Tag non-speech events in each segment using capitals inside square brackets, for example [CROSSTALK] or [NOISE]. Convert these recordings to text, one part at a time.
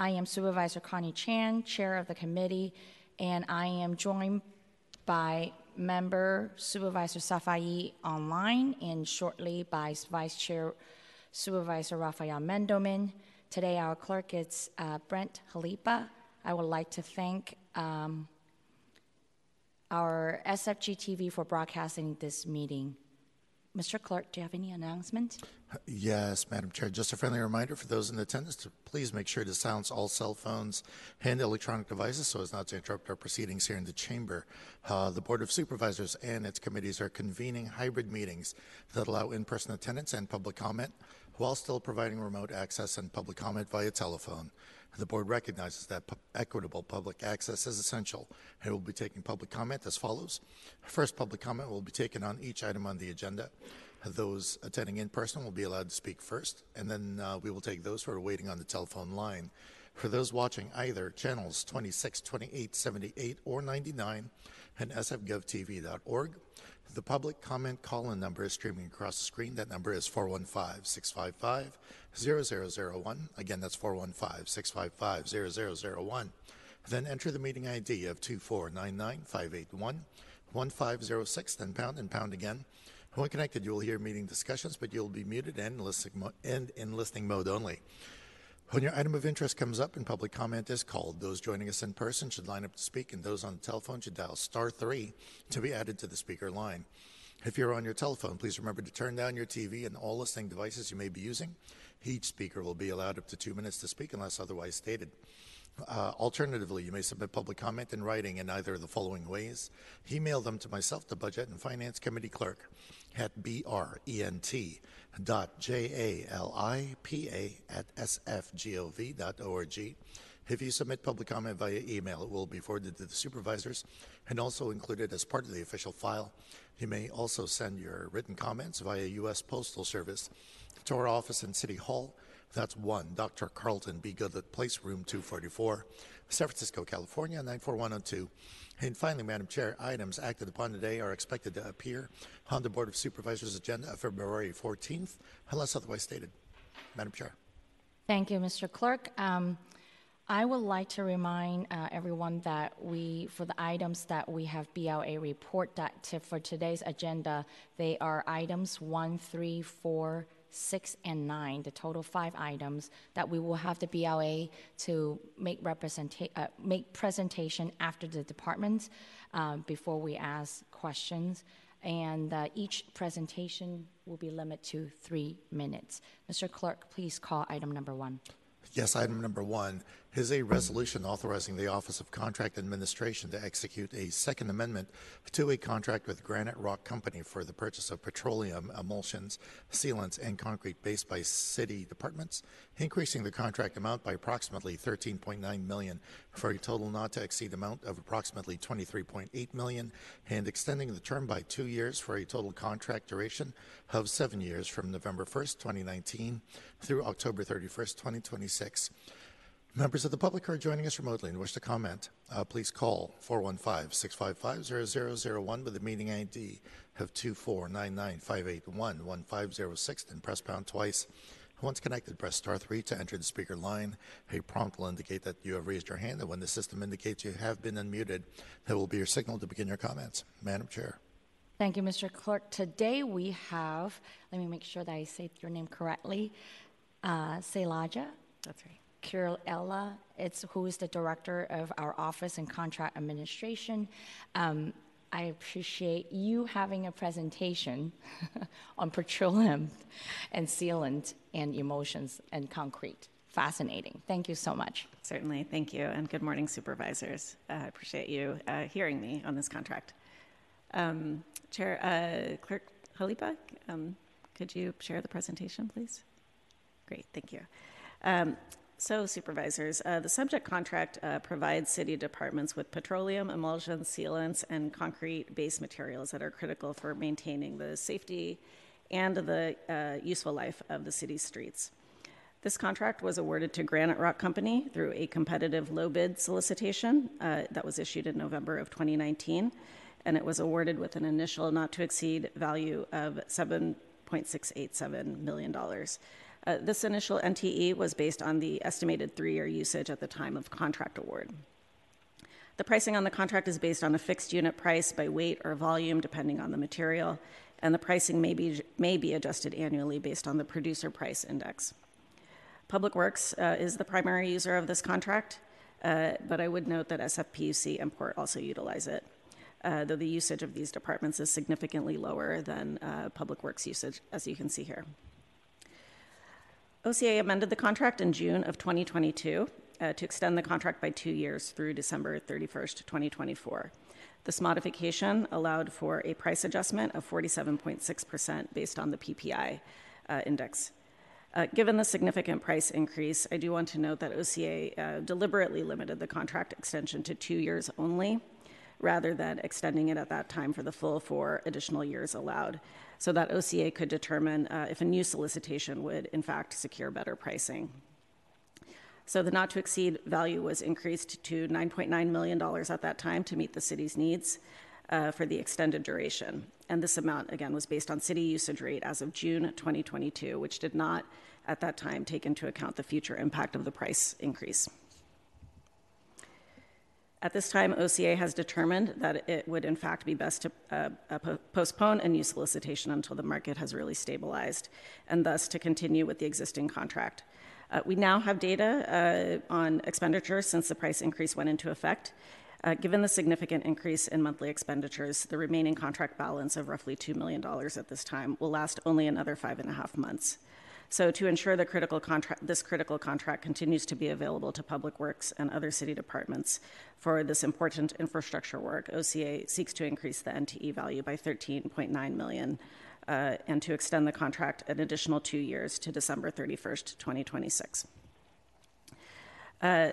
I am Supervisor Connie Chan, Chair of the committee, and I am joined by member Supervisor Safai online and shortly by Vice Chair Supervisor Rafael Mandelman. Today, our clerk is uh, Brent Jalipa. I would like to thank um, our SFG TV for broadcasting this meeting. Mr. Clerk, do you have any announcements? Yes, Madam Chair. Just a friendly reminder for those in attendance to please make sure to silence all cell phones and electronic devices so as not to interrupt our proceedings here in the chamber. Uh, the Board of Supervisors and its committees are convening hybrid meetings that allow in person attendance and public comment while still providing remote access and public comment via telephone. The board recognizes that pu- equitable public access is essential and will be taking public comment as follows. First, public comment will be taken on each item on the agenda. Those attending in person will be allowed to speak first, and then uh, we will take those who are waiting on the telephone line. For those watching either channels 26, 28, 78, or 99 and sfgovtv.org, the public comment call in number is streaming across the screen. That number is 415 655 0001. Again, that's 415 655 0001. Then enter the meeting ID of 2499 581 1506, then pound and pound again. When connected, you will hear meeting discussions, but you'll be muted and in listening mode only. When your item of interest comes up and public comment is called, those joining us in person should line up to speak, and those on the telephone should dial star three to be added to the speaker line. If you're on your telephone, please remember to turn down your TV and all listening devices you may be using. Each speaker will be allowed up to two minutes to speak unless otherwise stated. Uh, alternatively, you may submit public comment in writing in either of the following ways. Email them to myself, the Budget and Finance Committee Clerk, at brent dot j-a-l-i-p-a at sfgov dot org. If you submit public comment via email, it will be forwarded to the supervisors and also included as part of the official file. You may also send your written comments via U.S. Postal Service to our office in City Hall. That's 1 Dr. Carlton B. Goodlett Place, Room 244, San Francisco, California, 94102. And finally, Madam Chair, items acted upon today are expected to appear on the Board of Supervisors agenda of February 14th, unless otherwise stated. Madam Chair. Thank you, Mr. Clerk. Um, I would like to remind uh, everyone that we, for the items that we have BLA report that to, for today's agenda, they are items one, three, four, six, and nine, the total five items that we will have the BLA to make representa- uh, make presentation after the department uh, before we ask questions. And uh, each presentation will be limited to three minutes. Mr. Clerk, please call item number one. Yes, item number one is a resolution authorizing the Office of Contract Administration to execute a Second Amendment to a contract with Granite Rock Company for the purchase of petroleum emulsions, sealants, and concrete based by city departments, increasing the contract amount by approximately 13.9 million for a total not to exceed amount of approximately 23.8 million, and extending the term by two years for a total contract duration of seven years from November 1st, 2019 through October 31st, 2026. Members of the public who are joining us remotely and wish to comment, uh, please call 415 655 0001 with the meeting ID of 2499 581 1506 and press pound twice. Once connected, press star 3 to enter the speaker line. A prompt will indicate that you have raised your hand, and when the system indicates you have been unmuted, that will be your signal to begin your comments. Madam Chair. Thank you, Mr. Clerk. Today we have, let me make sure that I say your name correctly, uh, Sailaja. That's right. Kurella, it's who is the director of our office and contract administration. Um, I appreciate you having a presentation [LAUGHS] on petroleum and sealant and emulsions and concrete. Fascinating. Thank you so much. Certainly. Thank you. And good morning, supervisors. Uh, I appreciate you uh, hearing me on this contract. Um, Chair, uh, Clerk Jalipa, um, could you share the presentation, please? Great. Thank you. Um, so, supervisors, uh, the subject contract uh, provides city departments with petroleum, emulsions, sealants, and concrete base materials that are critical for maintaining the safety and the uh, useful life of the city's streets. This contract was awarded to Granite Rock Company through a competitive low bid solicitation uh, that was issued in November of 2019, and it was awarded with an initial not to exceed value of $7.687 million. Uh, this initial NTE was based on the estimated three year usage at the time of contract award. The pricing on the contract is based on a fixed unit price by weight or volume, depending on the material, and the pricing may be, may be adjusted annually based on the producer price index. Public Works uh, is the primary user of this contract, uh, but I would note that SFPUC and Port also utilize it, uh, though the usage of these departments is significantly lower than uh, Public Works usage, as you can see here. OCA amended the contract in June of 2022 uh, to extend the contract by two years through December 31st, 2024. This modification allowed for a price adjustment of 47.6% based on the PPI uh, index. Uh, given the significant price increase, I do want to note that OCA uh, deliberately limited the contract extension to two years only, rather than extending it at that time for the full four additional years allowed, so that OCA could determine uh, if a new solicitation would, in fact, secure better pricing. So the not to exceed value was increased to $9.9 million at that time to meet the city's needs uh, for the extended duration. And this amount, again, was based on city usage rate as of June 2022, which did not at that time take into account the future impact of the price increase. At this time, OCA has determined that it would, in fact, be best to uh, uh, postpone a new solicitation until the market has really stabilized, and thus to continue with the existing contract. Uh, we now have data uh, on expenditures since the price increase went into effect. Uh, given the significant increase in monthly expenditures, the remaining contract balance of roughly $2 million at this time will last only another five and a half months. So, to ensure the critical contract, this critical contract continues to be available to Public Works and other city departments for this important infrastructure work, OCA seeks to increase the NTE value by 13.9 million uh, and to extend the contract an additional two years to December 31st, 2026. Uh,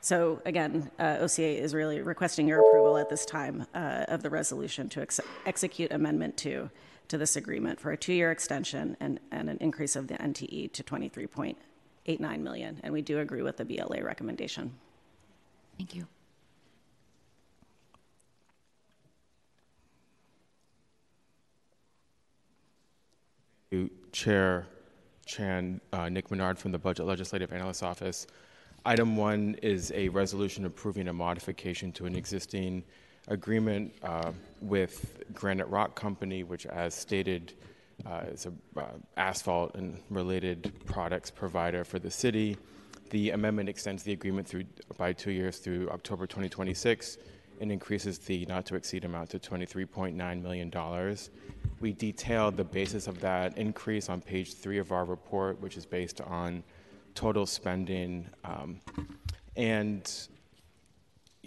so again, uh, OCA is really requesting your approval at this time uh, of the resolution to ex- execute Amendment 2 to this agreement for a two-year extension and, and an increase of the NTE to 23.89 million. And we do agree with the BLA recommendation. Thank you. Chair Chan, uh, Nick Menard from the Budget Legislative Analyst Office. Item one is a resolution approving a modification to an existing agreement uh, with Granite Rock Company, which, as stated, uh, is an uh, asphalt and related products provider for the city. The amendment extends the agreement through by two years through October 2026 and increases the not to exceed amount to $23.9 million. We detailed the basis of that increase on page three of our report, which is based on total spending. Um, and,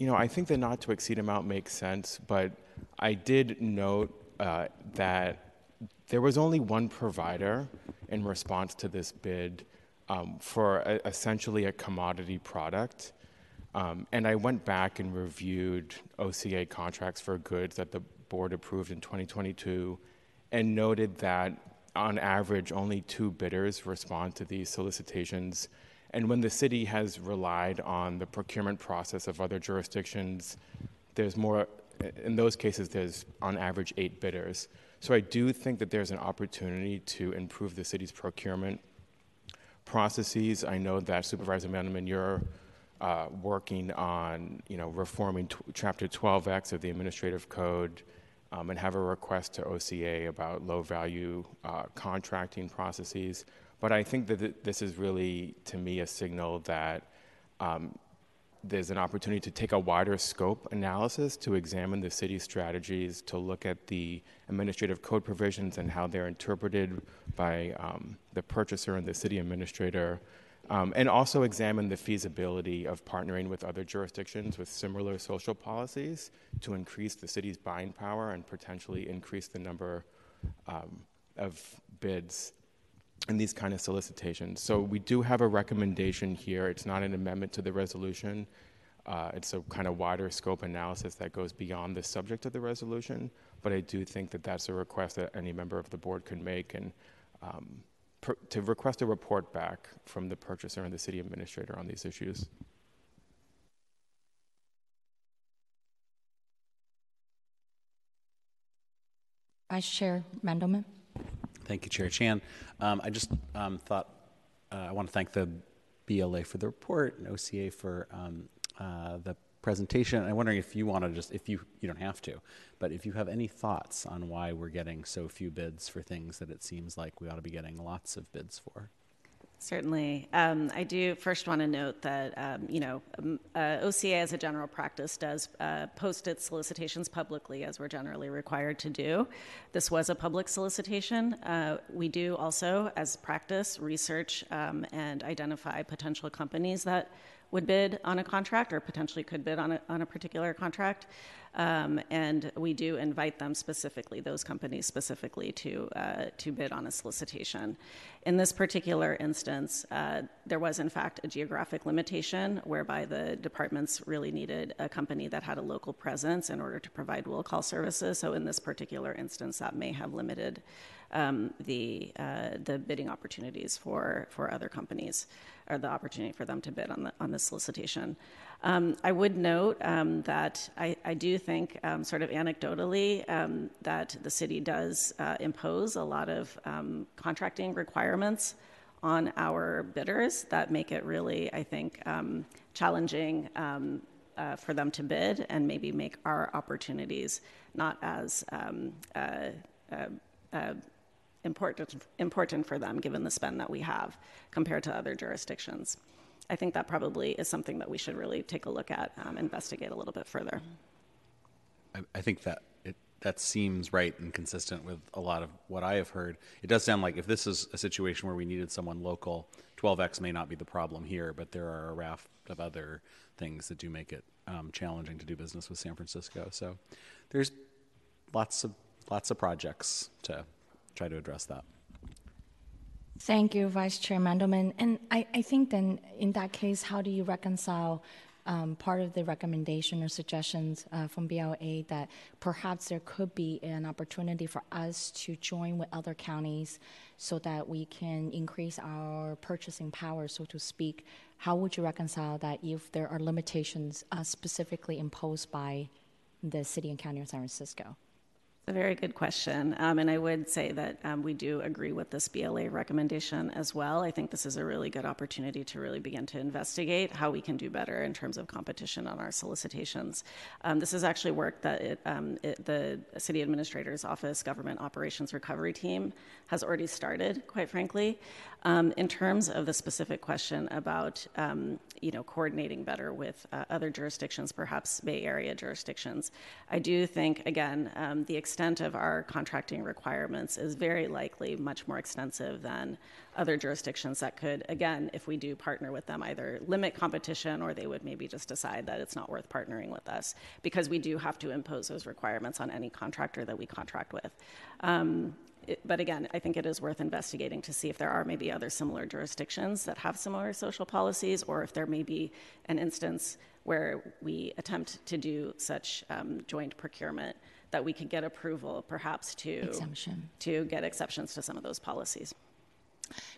you know, I think the not to exceed amount makes sense, but I did note uh, that there was only one provider in response to this bid um, for a, essentially a commodity product. Um, and I went back and reviewed OCA contracts for goods that the board approved in 2022 and noted that on average only two bidders respond to these solicitations. And when the city has relied on the procurement process of other jurisdictions, there's more, in those cases, there's on average eight bidders. So I do think that there's an opportunity to improve the city's procurement processes. I know that Supervisor Mandelman, you're uh, working on you know reforming t- Chapter 12X of the Administrative Code um, and have a request to OCA about low value uh, contracting processes. But I think that th- this is really, to me, a signal that um, there's an opportunity to take a wider scope analysis to examine the city's strategies, to look at the administrative code provisions and how they're interpreted by um, the purchaser and the city administrator, um, and also examine the feasibility of partnering with other jurisdictions with similar social policies to increase the city's buying power and potentially increase the number um, of bids in these kind of solicitations. So we do have a recommendation here. It's not an amendment to the resolution. Uh, it's a kind of wider scope analysis that goes beyond the subject of the resolution. But I do think that that's a request that any member of the board could make, and um, per, to request a report back from the purchaser and the city administrator on these issues. Vice Chair Mandelman. Thank you, Chair Chan. Um, I just um, thought uh, I want to thank the BLA for the report and OCA for um, uh, the presentation. I'm wondering if you want to just, if you, you don't have to, but if you have any thoughts on why we're getting so few bids for things that it seems like we ought to be getting lots of bids for. Certainly. Um, I do first want to note that, um, you know, um, uh, OCA as a general practice does uh, post its solicitations publicly, as we're generally required to do. This was a public solicitation. Uh, we do also, as practice, research um, and identify potential companies that would bid on a contract or potentially could bid on a, on a particular contract. Um, and we do invite them specifically, those companies specifically, to, uh, to bid on a solicitation. In this particular instance, uh, there was in fact a geographic limitation whereby the departments really needed a company that had a local presence in order to provide will call services. So in this particular instance, that may have limited um, the, uh, the bidding opportunities for, for other companies or the opportunity for them to bid on the, on the solicitation. Um, I would note um, that I, I, do think, um, sort of anecdotally, um, that the city does uh, impose a lot of um, contracting requirements on our bidders that make it really, I think, um, challenging uh, for them to bid and maybe make our opportunities not as uh, uh, uh important, important for them given the spend that we have compared to other jurisdictions. I think that probably is something that we should really take a look at, um, investigate a little bit further. I, I think that it, that seems right and consistent with a lot of what I have heard. It does sound like if this is a situation where we needed someone local, 12x may not be the problem here, but there are a raft of other things that do make it um, challenging to do business with San Francisco. So there's lots of lots of projects to try to address that. Thank you, Vice Chair Mandelman. And I, I think then, in that case, how do you reconcile um, part of the recommendation or suggestions uh, from BLA that perhaps there could be an opportunity for us to join with other counties so that we can increase our purchasing power, so to speak? How would you reconcile that if there are limitations uh, specifically imposed by the city and county of San Francisco? A very good question. Um, and I would say that um, we do agree with this BLA recommendation as well. I think this is a really good opportunity to really begin to investigate how we can do better in terms of competition on our solicitations. Um, this is actually work that it, um, it, the City Administrator's Office Government Operations Recovery Team has already started, quite frankly. Um, in terms of the specific question about um, you know coordinating better with uh, other jurisdictions, perhaps Bay Area jurisdictions, I do think again the extent of our contracting requirements is very likely much more extensive than other jurisdictions that could again if we do partner with them either limit competition or they would maybe just decide that it's not worth partnering with us because we do have to impose those requirements on any contractor that we contract with. Um, it, but again, I think it is worth investigating to see if there are maybe other similar jurisdictions that have similar social policies, or if there may be an instance where we attempt to do such um, joint procurement that we could get approval, perhaps to Exemption. to get exceptions to some of those policies.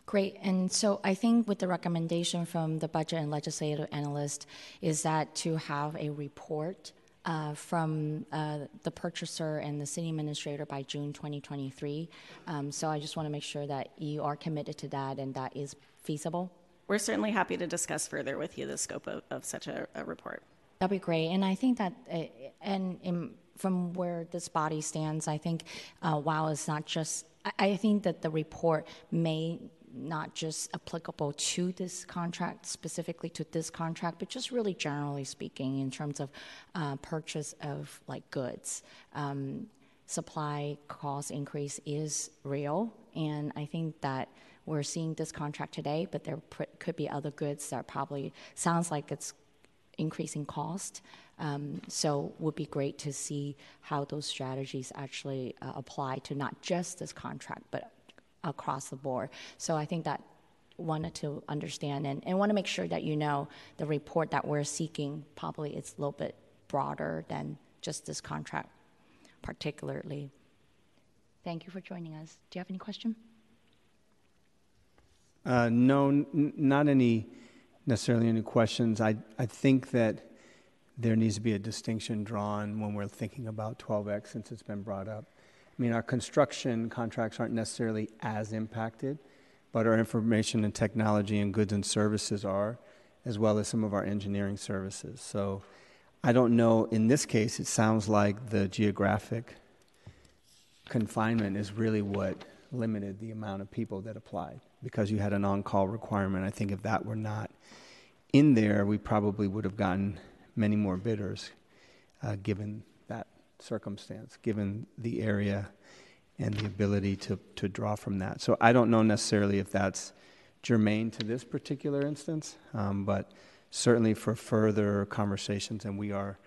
Great. And so I think with the recommendation from the budget and legislative analyst is that to have a report uh, from uh, the purchaser and the city administrator by June 2023. Um, so I just want to make sure that you are committed to that and that is feasible. We're certainly happy to discuss further with you the scope of, of such a, a, report. That'd be great. And I think that, uh, and in, from where this body stands, I think uh, while it's not just, I, I think that the report may not just applicable to this contract, specifically to this contract, but just really generally speaking in terms of uh, purchase of like goods. Um, supply cost increase is real, and I think that we're seeing this contract today, but there could be other goods that probably sounds like it's increasing cost. Um, so would be great to see how those strategies actually uh, apply to not just this contract, but across the board. So I think that wanted to understand and, and want to make sure that you know the report that we're seeking probably is a little bit broader than just this contract particularly. Thank you for joining us. Do you have any question? Uh, no, n- not any necessarily any questions. I, I think that there needs to be a distinction drawn when we're thinking about 12X since it's been brought up. I mean, our construction contracts aren't necessarily as impacted, but our information and technology and goods and services are, as well as some of our engineering services. So I don't know, in this case, it sounds like the geographic confinement is really what limited the amount of people that applied because you had an on call requirement. I think if that were not in there, we probably would have gotten many more bidders uh, given that circumstance, given the area and the ability to, to draw from that. So I don't know necessarily if that's germane to this particular instance, um, but certainly for further conversations, and we are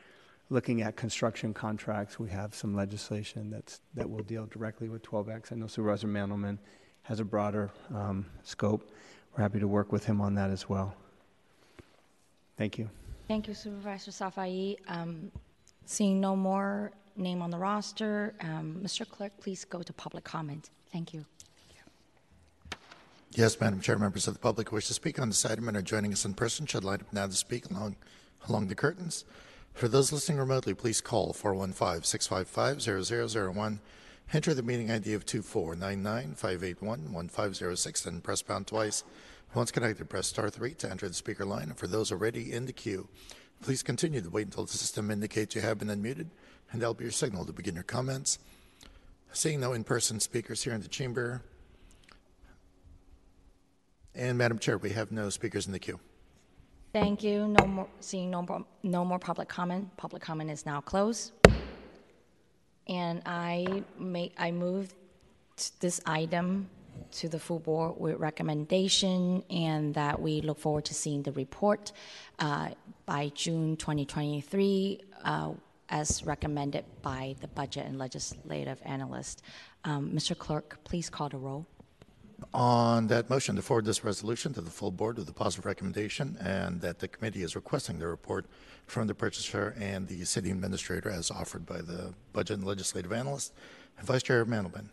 looking at construction contracts. We have some legislation that's, that will deal directly with 12X. I know Supervisor Mandelman has a broader um, scope. We're happy to work with him on that as well. Thank you. Thank you, Supervisor Safai. Um, seeing no more name on the roster, um, Mr. Clerk, please go to public comment. Thank you. Yes, Madam Chair, members of the public who wish to speak on this item and are joining us in person should line up now to speak along, along the curtains. For those listening remotely, please call 415-655-0001. Enter the meeting ID of 2499581-1506, then press pound twice. Once connected, press star 3 to enter the speaker line. And for those already in the queue, please continue to wait until the system indicates you have been unmuted, and that'll be your signal to begin your comments. Seeing no in-person speakers here in the chamber, and Madam Chair, we have no speakers in the queue. Thank you. No more, seeing no, more- no more public comment. Public comment is now closed. And I make, I move this item to the full board with recommendation and that we look forward to seeing the report uh, by June 2023 uh, as recommended by the budget and legislative analyst. Um, Mr. Clerk, please call the roll. On that motion to forward this resolution to the full board with a positive recommendation, and that the committee is requesting the report from the purchaser and the city administrator as offered by the budget and legislative analyst. Vice Chair Mandelman.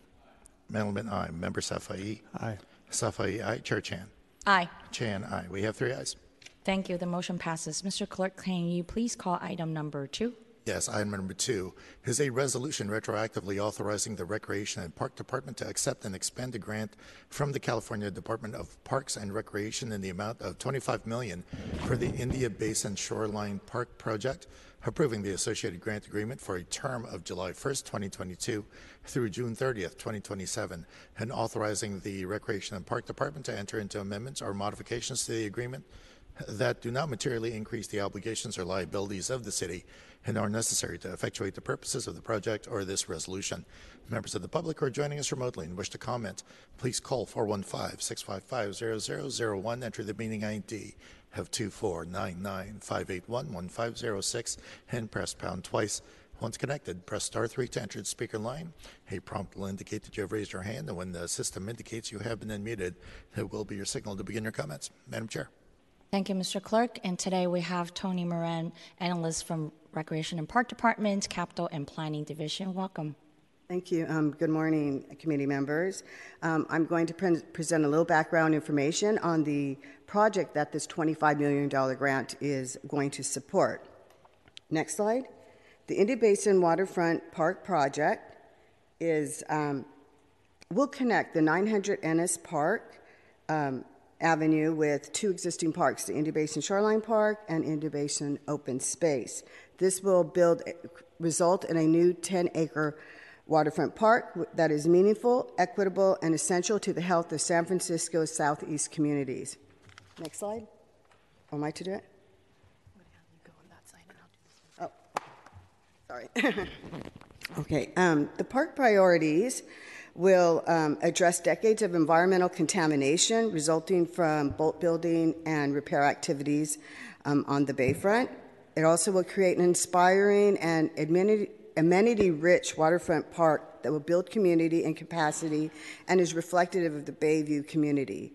Mandelman, aye. Member Safai. Aye. Safai, aye. Chair Chan. Aye. Chan, aye. We have three ayes. Thank you. The motion passes. Mr. Clerk, can you please call item number two? Yes, item number two is a resolution retroactively authorizing the Recreation and Park Department to accept and expend a grant from the California Department of Parks and Recreation in the amount of 25 million for the India Basin Shoreline Park project, approving the associated grant agreement for a term of July 1st, 2022 through June 30th, 2027, and authorizing the Recreation and Park Department to enter into amendments or modifications to the agreement that do not materially increase the obligations or liabilities of the city and are necessary to effectuate the purposes of the project or this resolution. Members of the public who are joining us remotely and wish to comment, please call 415-655-0001, enter the meeting ID of 24995811506, and press pound twice. Once connected, press star 3 to enter the speaker line. A prompt will indicate that you have raised your hand, and when the system indicates you have been unmuted, it will be your signal to begin your comments. Madam Chair. Thank you, Mr. Clerk. And today we have Tony Moran, analyst from Recreation and Park Department, Capital and Planning Division. Welcome. Thank you. Um, good morning, committee members. Um, I'm going to pre- present a little background information on the project that this $25 million grant is going to support. Next slide. The India Basin Waterfront Park Project is um, will connect the 900 Innes Park um, Avenue with two existing parks, the India Basin Shoreline Park and India Basin Open Space. This will build result in a new 10-acre waterfront park that is meaningful, equitable, and essential to the health of San Francisco's southeast communities. Next slide. Am I to do it? Oh, sorry. [LAUGHS] okay. Um, the park priorities will um, address decades of environmental contamination resulting from boat building and repair activities um, on the bayfront. It also will create an inspiring and amenity rich waterfront park that will build community and capacity and is reflective of the Bayview community.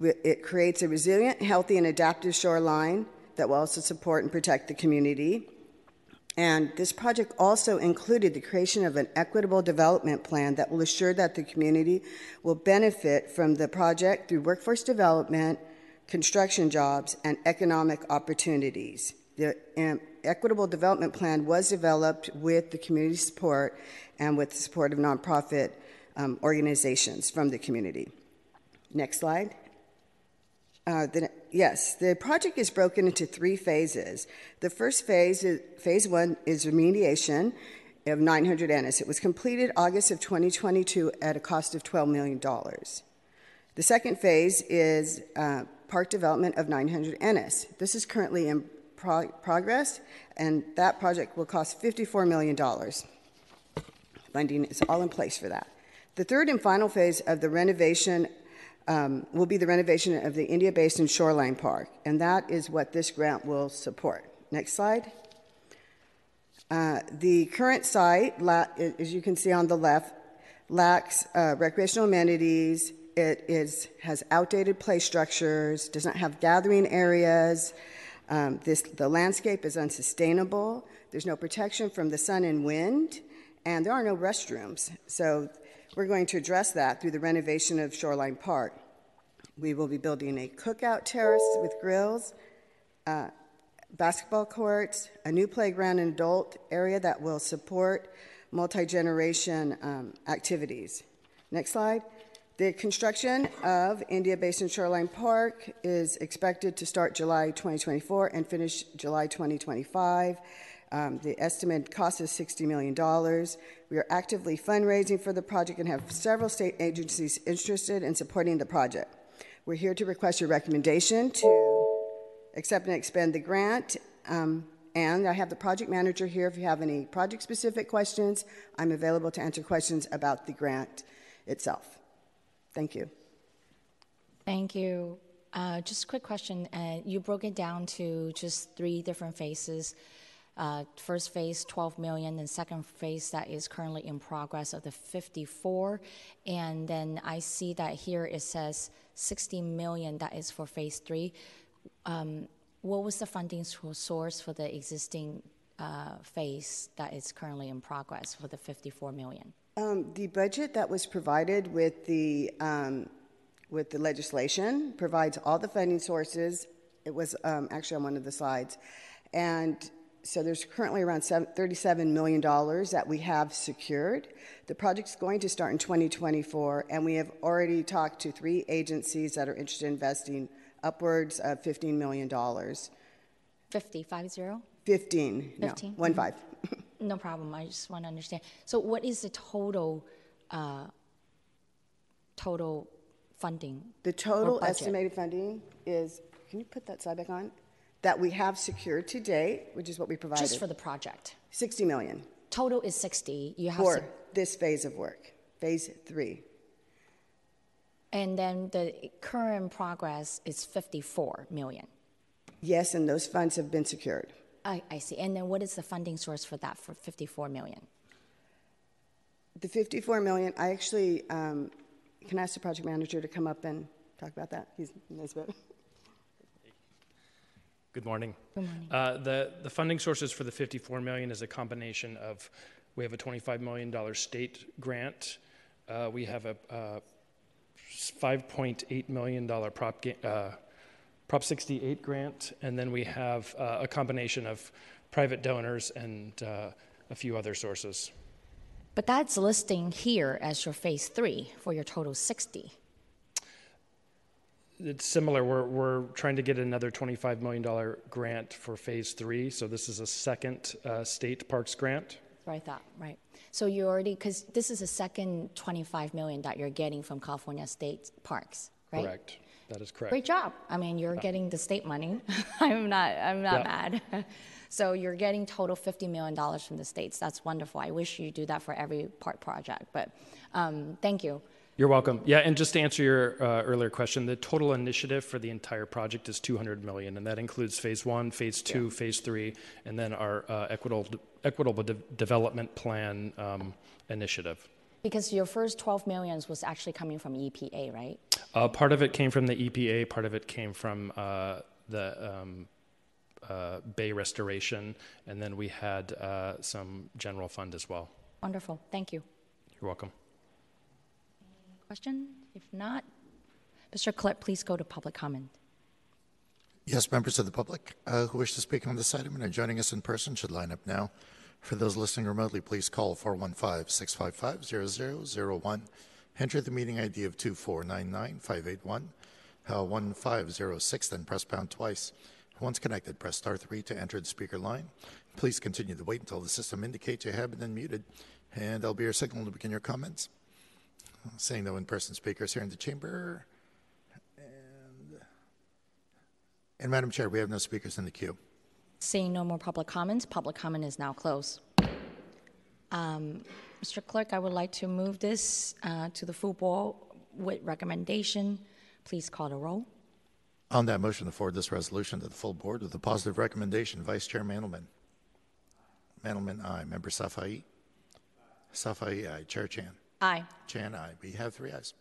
It creates a resilient, healthy, and adaptive shoreline that will also support and protect the community. And this project also included the creation of an equitable development plan that will assure that the community will benefit from the project through workforce development, construction jobs, and economic opportunities. The um, equitable development plan was developed with the community support and with the support of nonprofit um, organizations from the community. Next slide. Uh, the, yes, the project is broken into three phases. The first phase, is, phase one, is remediation of 900 Innes. It was completed August of 2022 at a cost of $12 million. The second phase is uh, park development of 900 Innes. This is currently in pro- progress, and that project will cost $54 million. Funding is all in place for that. The third and final phase of the renovation um, will be the renovation of the India Basin Shoreline Park, and that is what this grant will support. Next slide. Uh, the current site, as you can see on the left, lacks uh, recreational amenities. It is, has outdated play structures, does not have gathering areas. Um, this, the landscape is unsustainable. There's no protection from the sun and wind, and there are no restrooms. So we're going to address that through the renovation of Shoreline Park. We will be building a cookout terrace with grills, uh, basketball courts, a new playground and adult area that will support multi generation um, activities. Next slide. The construction of India Basin Shoreline Park is expected to start July 2024 and finish July 2025. Um, the estimated cost is $60 million. We are actively fundraising for the project and have several state agencies interested in supporting the project. We're here to request your recommendation to accept and expend the grant. Um, and I have the project manager here. If you have any project specific questions, I'm available to answer questions about the grant itself. Thank you. Thank you. Uh, just a quick question. Uh, you broke it down to just three different phases. Uh, first phase 12 million and second phase that is currently in progress of the 54 and then i see that here it says 60 million that is for phase three. Um, what was the funding source for the existing uh, phase that is currently in progress for the 54 million? Um, the budget that was provided with the um, with the legislation provides all the funding sources. It was um, actually on one of the slides. And so there's currently around $37 million that we have secured. The project's going to start in 2024, and we have already talked to three agencies that are interested in investing upwards of $15 million. 50, five zero? 15, 15? no, one Mm-hmm. five. [LAUGHS] No problem. I just want to understand. So, what is the total uh, total funding? The total budget. estimated funding is, can you put that slide back on? That we have secured to date, which is what we provided. Just for the project. 60 million Total is 60. You have for sec- this phase of work, phase three. and then the current progress is 54 million. Yes, and those funds have been secured. I, I see. And then what is the funding source for that for 54 million? The 54 million, I actually, um, can I ask the project manager to come up and talk about that? He's knows about it. Good morning. Good morning. Uh, The, the funding sources for the 54 million is a combination of, we have a $25 million state grant. Uh, We have a uh, $5.8 million Prop, uh, Prop 68 grant, and then we have uh, a combination of private donors and uh, a few other sources. But that's listing here as your phase three for your total 60. It's similar, we're, we're trying to get another $25 million grant for Phase 3, so this is a second uh, state parks grant. That's what I thought, right? So you already, because this is the second 25 million that you're getting from California State Parks, right? Correct. That is correct. Great job. I mean, you're getting the state money. [LAUGHS] I'm not. I'm not Yeah. mad. [LAUGHS] so you're getting total 50 million dollars from the states. That's wonderful. I wish you do that for every park project. But um, thank you. You're welcome. Yeah, and just to answer your uh, earlier question, the total initiative for the entire project is 200 million, and that includes Phase 1, Phase 2, Phase 3, and then our uh, equitable, equitable de- development plan um, initiative. Because your first 12 millions was actually coming from EPA, right? Uh, part of it came from the EPA, part of it came from uh, the um, uh, Bay Restoration, and then we had uh, some general fund as well. Wonderful. Thank you. You're welcome. Question? If not, Mr. Clerk, please go to public comment. Yes, members of the public uh, who wish to speak on this item and are joining us in person should line up now. For those listening remotely, please call 415 655 0001. enter the meeting ID of 2499581 uh, 1506, then press pound twice. Once connected, press star 3 to enter the speaker line. Please continue to wait until the system indicates you have been unmuted, and that'll be your signal to begin your comments. Seeing no in-person speakers here in the chamber. And, and Madam Chair, we have no speakers in the queue. Seeing no more public comments, public comment is now closed. Um, Mr. Clerk, I would like to move this uh, to the full board with recommendation. Please call the roll. On that motion to forward this resolution to the full board with a positive recommendation, Vice Chair Mandelman. Mandelman, aye. Member Safai? Safai, aye. Chair Chan? Aye. Chan, aye. We have three ayes.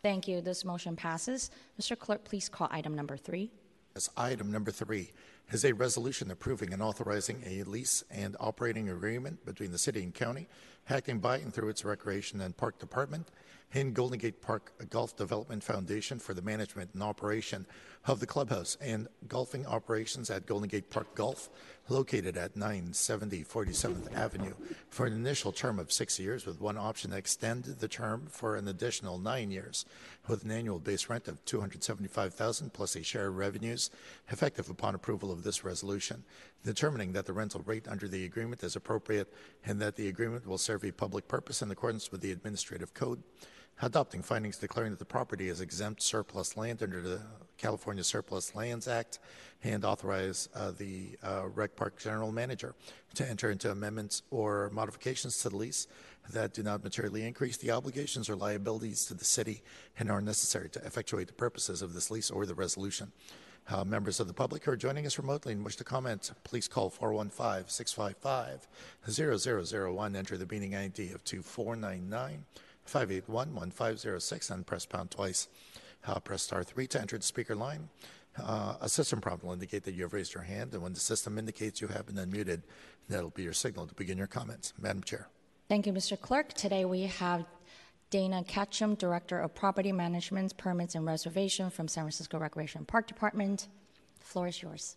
Thank you. This motion passes. Mr. Clerk, please call item number three. As item number three is a resolution approving and authorizing a lease and operating agreement between the city and county, acting by and through its Recreation and Park Department and Golden Gate Park Golf Development Foundation for the management and operation of the clubhouse and golfing operations at Golden Gate Park Golf, located at 970 47th Avenue, for an initial term of six years with one option to extend the term for an additional nine years, with an annual base rent of 275000 plus a share of revenues, effective upon approval of this resolution, determining that the rental rate under the agreement is appropriate and that the agreement will serve a public purpose in accordance with the Administrative Code. Adopting findings declaring that the property is exempt surplus land under the California Surplus Lands Act, and authorize uh, the uh, Rec Park General Manager to enter into amendments or modifications to the lease that do not materially increase the obligations or liabilities to the city and are necessary to effectuate the purposes of this lease or the resolution. Uh, members of the public who are joining us remotely and wish to comment, please call 415 655 0001. Enter the meeting ID of 2499 581 1506 and press pound twice. Uh, press star 3 to enter the speaker line. Uh, a system prompt will indicate that you have raised your hand, and when the system indicates you have been unmuted, that'll be your signal to begin your comments. Madam Chair. Thank you, Mr. Clerk. Today we have Dana Ketchum, Director of Property Management, Permits and Reservation from San Francisco Recreation Park Department. The floor is yours.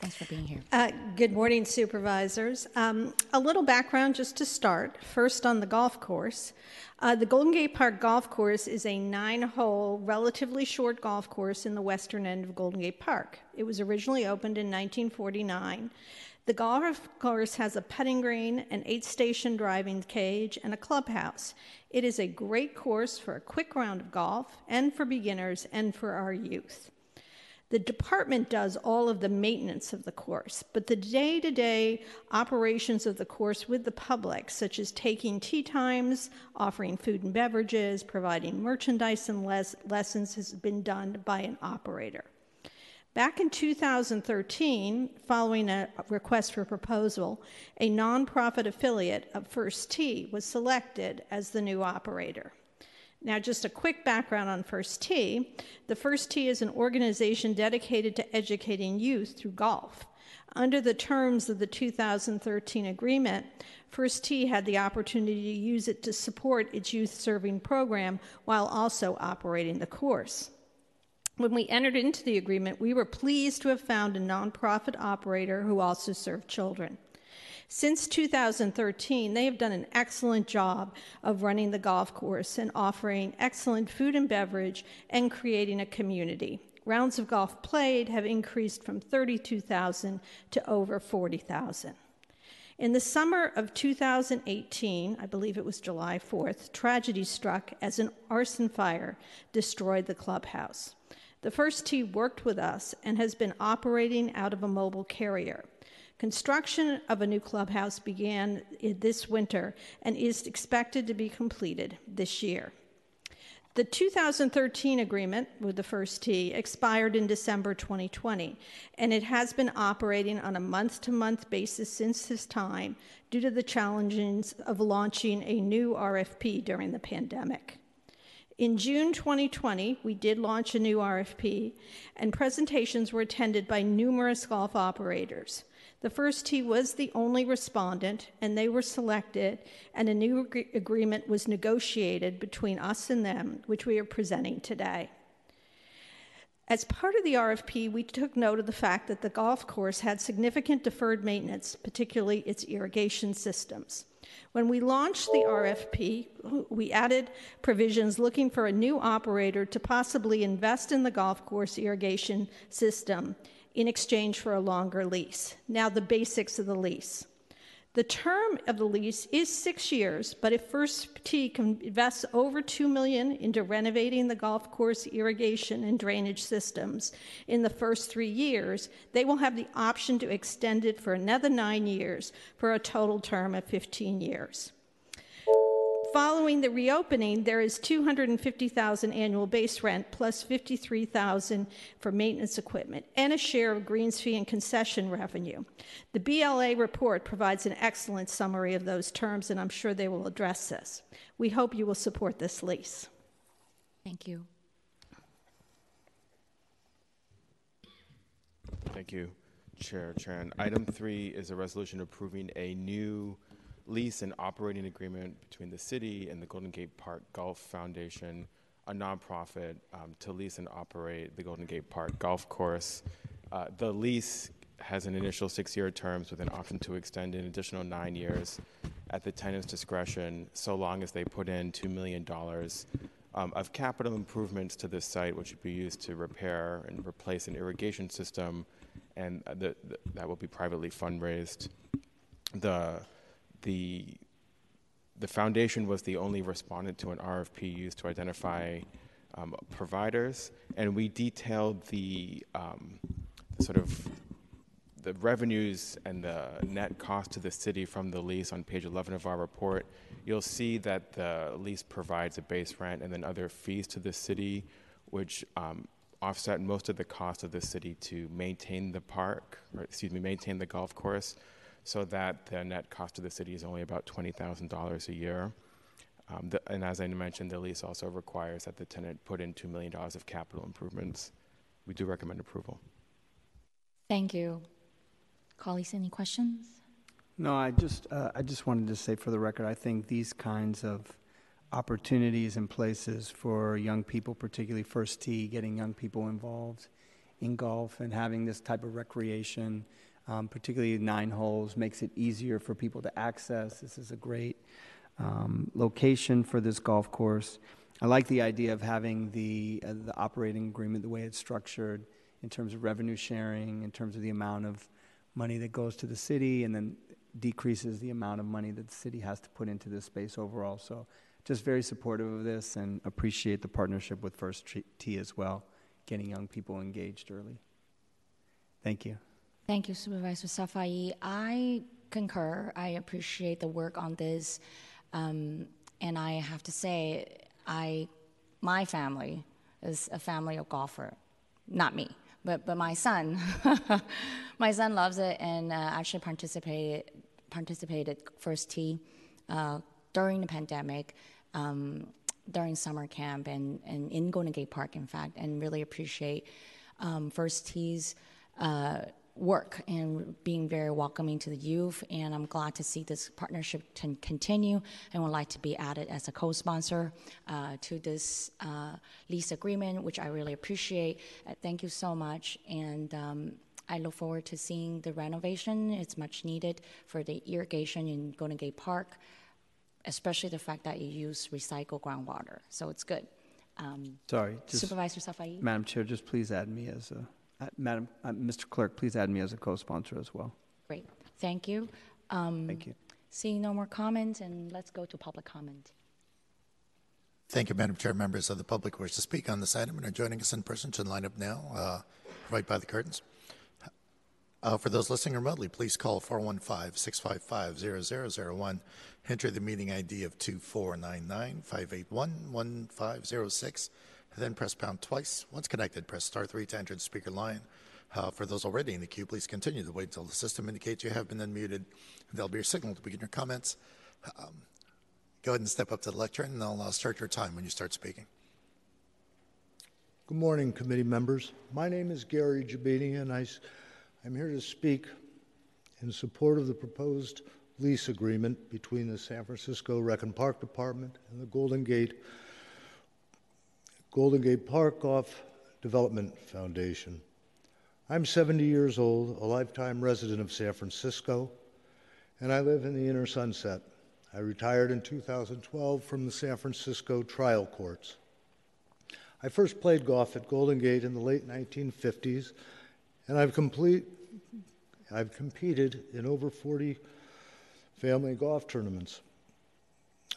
Thanks for being here. Uh, good morning, supervisors. Um, a little background just to start. First, on the golf course. Uh, the Golden Gate Park Golf Course is a nine hole, relatively short golf course in the western end of Golden Gate Park. It was originally opened in 1949. The golf course has a putting green, an eight station driving cage, and a clubhouse. It is a great course for a quick round of golf and for beginners and for our youth. The department does all of the maintenance of the course, but the day to day operations of the course with the public, such as taking tee times, offering food and beverages, providing merchandise and les- lessons, has been done by an operator. Back in 2013, following a request for proposal, a nonprofit affiliate of First Tee was selected as the new operator. Now, just a quick background on First Tee. The First Tee is an organization dedicated to educating youth through golf. Under the terms of the 2013 agreement, First Tee had the opportunity to use it to support its youth serving program while also operating the course. When we entered into the agreement, we were pleased to have found a nonprofit operator who also served children. Since 2013, they have done an excellent job of running the golf course and offering excellent food and beverage and creating a community. Rounds of golf played have increased from 32,000 to over 40,000. In the summer of 2018, I believe it was July 4th, tragedy struck as an arson fire destroyed the clubhouse. The first tee worked with us and has been operating out of a mobile carrier. Construction of a new clubhouse began this winter and is expected to be completed this year. The 2013 agreement with the First Tee expired in December 2020, and it has been operating on a month to month basis since this time due to the challenges of launching a new RFP during the pandemic. In June 2020, we did launch a new RFP, and presentations were attended by numerous golf operators. The first tee was the only respondent, and they were selected, and a new ag- agreement was negotiated between us and them, which we are presenting today. As part of the RFP, we took note of the fact that the golf course had significant deferred maintenance, particularly its irrigation systems. When we launched the RFP, we added provisions looking for a new operator to possibly invest in the golf course irrigation system in exchange for a longer lease. Now, the basics of the lease. The term of the lease is six years, but if First Tee invests over two million into renovating the golf course irrigation and drainage systems in the first three years, they will have the option to extend it for another nine years for a total term of 15 years. Following the reopening, there is 250,000 annual base rent plus 53,000 for maintenance equipment and a share of greens fee and concession revenue. The BLA report provides an excellent summary of those terms, and I'm sure they will address this. We hope you will support this lease. Thank you. Thank you, Chair Chan. Item three is a resolution approving a new lease and operating agreement between the city and the Golden Gate Park Golf Foundation, a nonprofit, um, to lease and operate the Golden Gate Park Golf Course. Uh, the lease has an initial six-year terms with an option to extend an additional nine years at the tenant's discretion, so long as they put in $2 million um, of capital improvements to this site, which would be used to repair and replace an irrigation system, and the, the, that will be privately fundraised. The the the foundation was the only respondent to an RFP used to identify um, providers, and we detailed the, um, sort of the revenues and the net cost to the city from the lease on page 11 of our report. You'll see that the lease provides a base rent and then other fees to the city, which um, offset most of the cost of the city to maintain the park, or excuse me, maintain the golf course so that the net cost to the city is only about $20,000 a year. Um, the, and as I mentioned, the lease also requires that the tenant put in $2 million of capital improvements. We do recommend approval. Thank you. Colleagues, any questions? No, I just, uh, I just wanted to say for the record, I think these kinds of opportunities and places for young people, particularly First Tee, getting young people involved in golf and having this type of recreation um, particularly nine holes, makes it easier for people to access. This is a great um, location for this golf course. I like the idea of having the, uh, the operating agreement, the way it's structured in terms of revenue sharing, in terms of the amount of money that goes to the city, and then decreases the amount of money that the city has to put into this space overall. So, just very supportive of this and appreciate the partnership with First Tee as well, getting young people engaged early. Thank you. Thank you, Supervisor Safai. I concur. I appreciate the work on this. Um, and I have to say, I, my family is a family of golfer. Not me, but, but my son. [LAUGHS] my son loves it and uh, actually participated, participated First Tee uh, during the pandemic. Um, during summer camp and, and in Golden Gate Park, in fact, and really appreciate um, First Tee's uh, work and being very welcoming to the youth. And I'm glad to see this partnership can continue and would like to be added as a co-sponsor uh, to this uh, lease agreement, which I really appreciate. Uh, thank you so much. And um, I look forward to seeing the renovation. It's much needed for the irrigation in Golden Gate Park, especially the fact that you use recycled groundwater. So it's good. Um, Sorry, just, Supervisor Safai. Madam Chair, just please add me as a uh, Madam, uh, Mr. Clerk, please add me as a co-sponsor as well. Great, thank you. Um, Thank you. Seeing no more comments, and let's go to public comment. Thank you, Madam Chair. Members of the public who wish to speak on this item and are joining us in person should line up now, uh, right by the curtains. Uh, for those listening remotely, please call 415-655-0001. Enter the meeting ID of 2499-581-1506 then press pound twice. Once connected, press star three to enter the speaker line. Uh, for those already in the queue, please continue to wait until the system indicates you have been unmuted. There'll be your signal to begin your comments. Um, go ahead and step up to the lectern, and I'll uh, start your time when you start speaking. Good morning, committee members. My name is Gary Jabini, and I, I'm here to speak in support of the proposed lease agreement between the San Francisco Rec and Park Department and the Golden Gate Golden Gate Park Golf Development Foundation. I'm 70 years old, a lifetime resident of San Francisco, and I live in the inner sunset. I retired in 2012 from the San Francisco trial courts. I first played golf at Golden Gate in the late 1950s, and I've, complete, I've competed in over 40 family golf tournaments.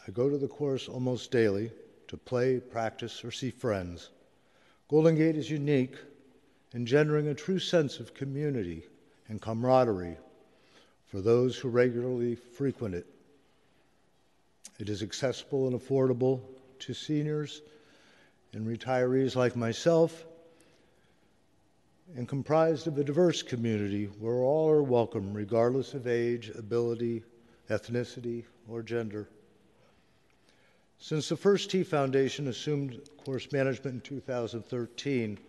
I go to the course almost daily to play, practice, or see friends. Golden Gate is unique, engendering a true sense of community and camaraderie for those who regularly frequent it. It is accessible and affordable to seniors and retirees like myself, and comprised of a diverse community where all are welcome, regardless of age, ability, ethnicity, or gender. Since the First Tee Foundation assumed course management in 2013,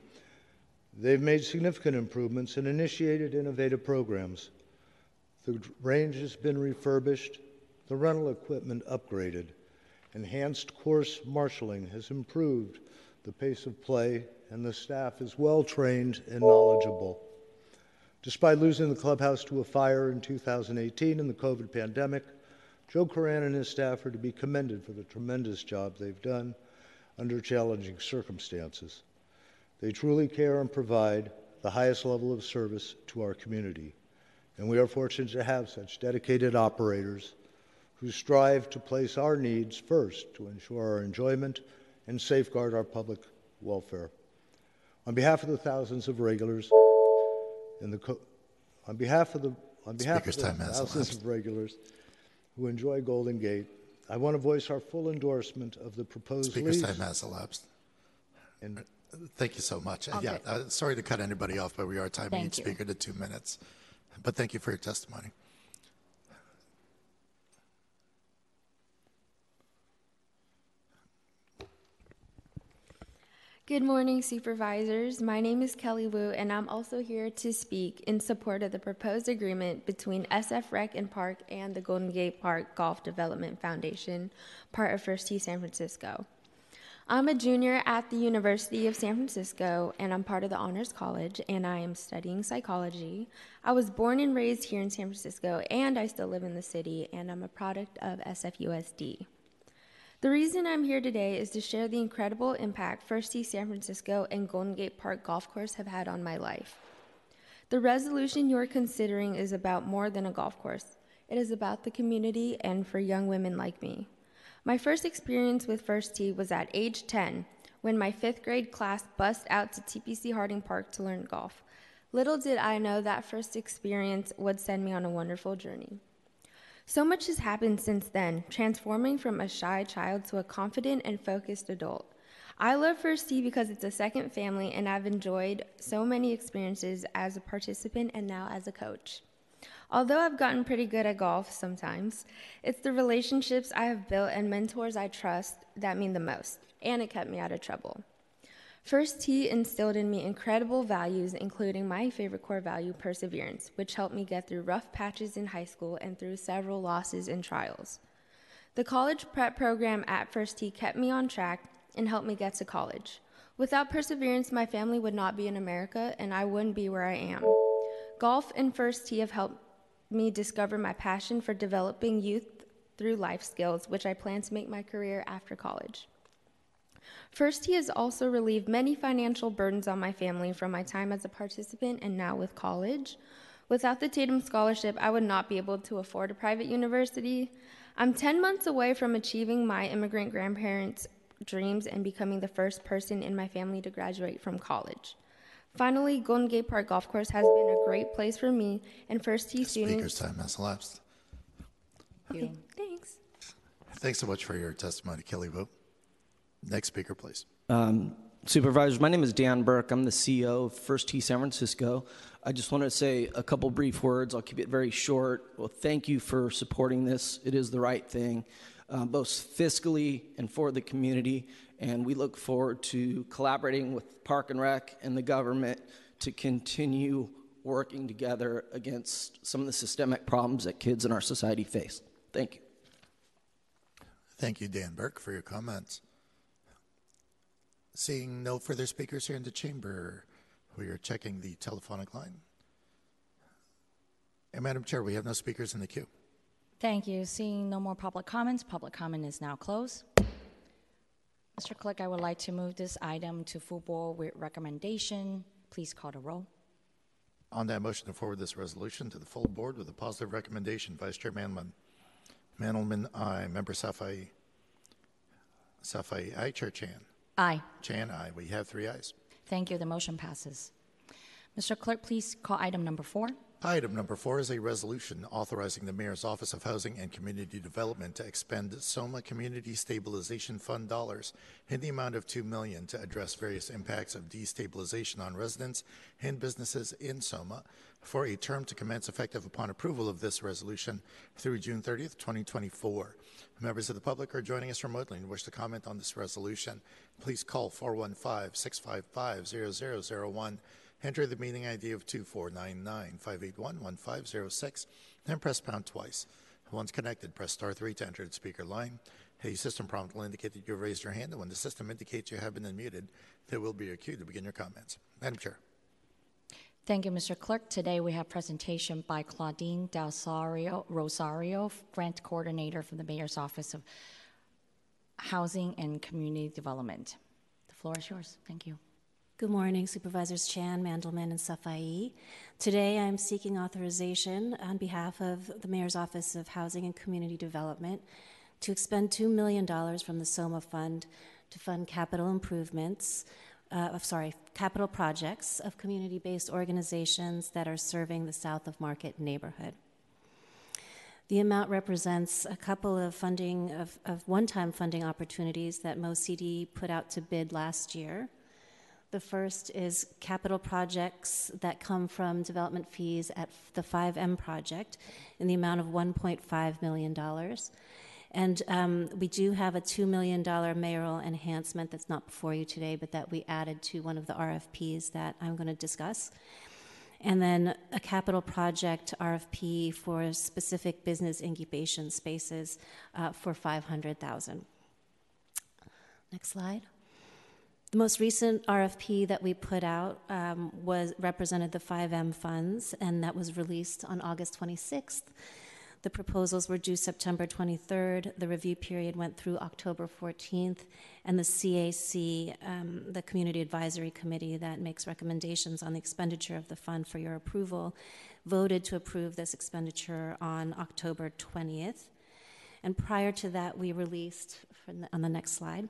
they've made significant improvements and initiated innovative programs. The range has been refurbished, the rental equipment upgraded, enhanced course marshaling has improved the pace of play, and the staff is well trained and knowledgeable. Despite losing the clubhouse to a fire in 2018 and the COVID pandemic, Joe Coran and his staff are to be commended for the tremendous job they've done under challenging circumstances. They truly care and provide the highest level of service to our community, and we are fortunate to have such dedicated operators who strive to place our needs first to ensure our enjoyment and safeguard our public welfare. On behalf of the thousands of regulars in the co- on behalf of the on behalf Speaker's of the thousands of regulars who enjoy Golden Gate, I want to voice our full endorsement of the proposed Speaker's lease. time has elapsed. And Thank you so much. Uh, Okay. Yeah, uh, sorry to cut anybody off, but we are timing Thank each you. speaker to two minutes. But thank you for your testimony. Good morning, supervisors. My name is Kelly Wu, and I'm also here to speak in support of the proposed agreement between SF Rec and Park and the Golden Gate Park Golf Development Foundation, part of First Tee San Francisco. I'm a junior at the University of San Francisco, and I'm part of the Honors College, and I am studying psychology. I was born and raised here in San Francisco, and I still live in the city, and I'm a product of SFUSD. The reason I'm here today is to share the incredible impact First Tee San Francisco and Golden Gate Park Golf Course have had on my life. The resolution you're considering is about more than a golf course. It is about the community and for young women like me. My first experience with First Tee was at age 10 when my fifth grade class bussed out to TPC Harding Park to learn golf. Little did I know that first experience would send me on a wonderful journey. So much has happened since then, transforming from a shy child to a confident and focused adult. I love First Tee because it's a second family, and I've enjoyed so many experiences as a participant and now as a coach. Although I've gotten pretty good at golf sometimes, it's the relationships I have built and mentors I trust that mean the most, and it kept me out of trouble. First Tee instilled in me incredible values, including my favorite core value, perseverance, which helped me get through rough patches in high school and through several losses and trials. The college prep program at First Tee kept me on track and helped me get to college. Without perseverance, my family would not be in America and I wouldn't be where I am. Golf and First Tee have helped me discover my passion for developing youth through life skills, which I plan to make my career after college. First Tee has also relieved many financial burdens on my family from my time as a participant and now with college. Without the Tatum Scholarship, I would not be able to afford a private university. I'm 10 months away from achieving my immigrant grandparents' dreams and becoming the first person in my family to graduate from college. Finally, Golden Gate Park Golf Course has been a great place for me and First Tee Speaker's time has elapsed. Okay, thanks. Thanks so much for your testimony, Kelly Wu. Next speaker, please. Um, Supervisors, my name is Dan Burke. I'm the CEO of First Tee San Francisco. I just want to say a couple brief words. I'll keep it very short. Well, thank you for supporting this. It is the right thing, uh, both fiscally and for the community. And we look forward to collaborating with Park and Rec and the government to continue working together against some of the systemic problems that kids in our society face. Thank you. Thank you, Dan Burke, for your comments. Seeing no further speakers here in the chamber, we are checking the telephonic line. And Madam Chair, we have no speakers in the queue. Thank you. Seeing no more public comments, public comment is now closed. Mr. Clerk, I would like to move this item to full board with recommendation. Please call the roll. On that motion to forward this resolution to the full board with a positive recommendation, Vice Chair Mandelman. Mandelman, aye. Member Safai. Safai, aye. Chair Chan. Aye. Chan, aye. We have three ayes. Thank you. The motion passes. Mr. Clerk, please call item number four. Item number four is a resolution authorizing the Mayor's Office of Housing and Community Development to expend SOMA Community Stabilization Fund dollars in the amount of 2 million to address various impacts of destabilization on residents and businesses in SOMA for a term to commence effective upon approval of this resolution through June 30th, 2024. Members of the public are joining us remotely and wish to comment on this resolution. Please call 415 655 0001 Enter the meeting ID of 2499-581-1506 and press pound twice. Once connected, press star 3 to enter the speaker line. A system prompt will indicate that you have raised your hand, and when the system indicates you have been unmuted, there will be a cue to begin your comments. Madam Chair. Thank you, Mr. Clerk. Today we have presentation by Claudine Del Rosario, Grant Coordinator from the Mayor's Office of Housing and Community Development. The floor is yours. Thank you. Good morning, Supervisors Chan, Mandelman, and Safai. Today I'm seeking authorization on behalf of the Mayor's Office of Housing and Community Development to expend $2 million from the SOMA Fund to fund capital improvements, uh, sorry, capital projects of community based organizations that are serving the South of Market neighborhood. The amount represents a couple of funding of, of one-time funding opportunities that MoCD put out to bid last year. The first is capital projects that come from development fees at the 5M project in the amount of $1.5 million. And um, we do have a $2 million mayoral enhancement that's not before you today, but that we added to one of the RFPs that I'm going to discuss. And then a capital project RFP for specific business incubation spaces uh, for 500,000. Next slide. The most recent RFP that we put out um, was represented the 5M funds, and that was released on August 26th. The proposals were due September 23rd. The review period went through October 14th, and the CAC, um, the Community Advisory Committee that makes recommendations on the expenditure of the fund for your approval, voted to approve this expenditure on October 20th. And prior to that, we released, on the next slide,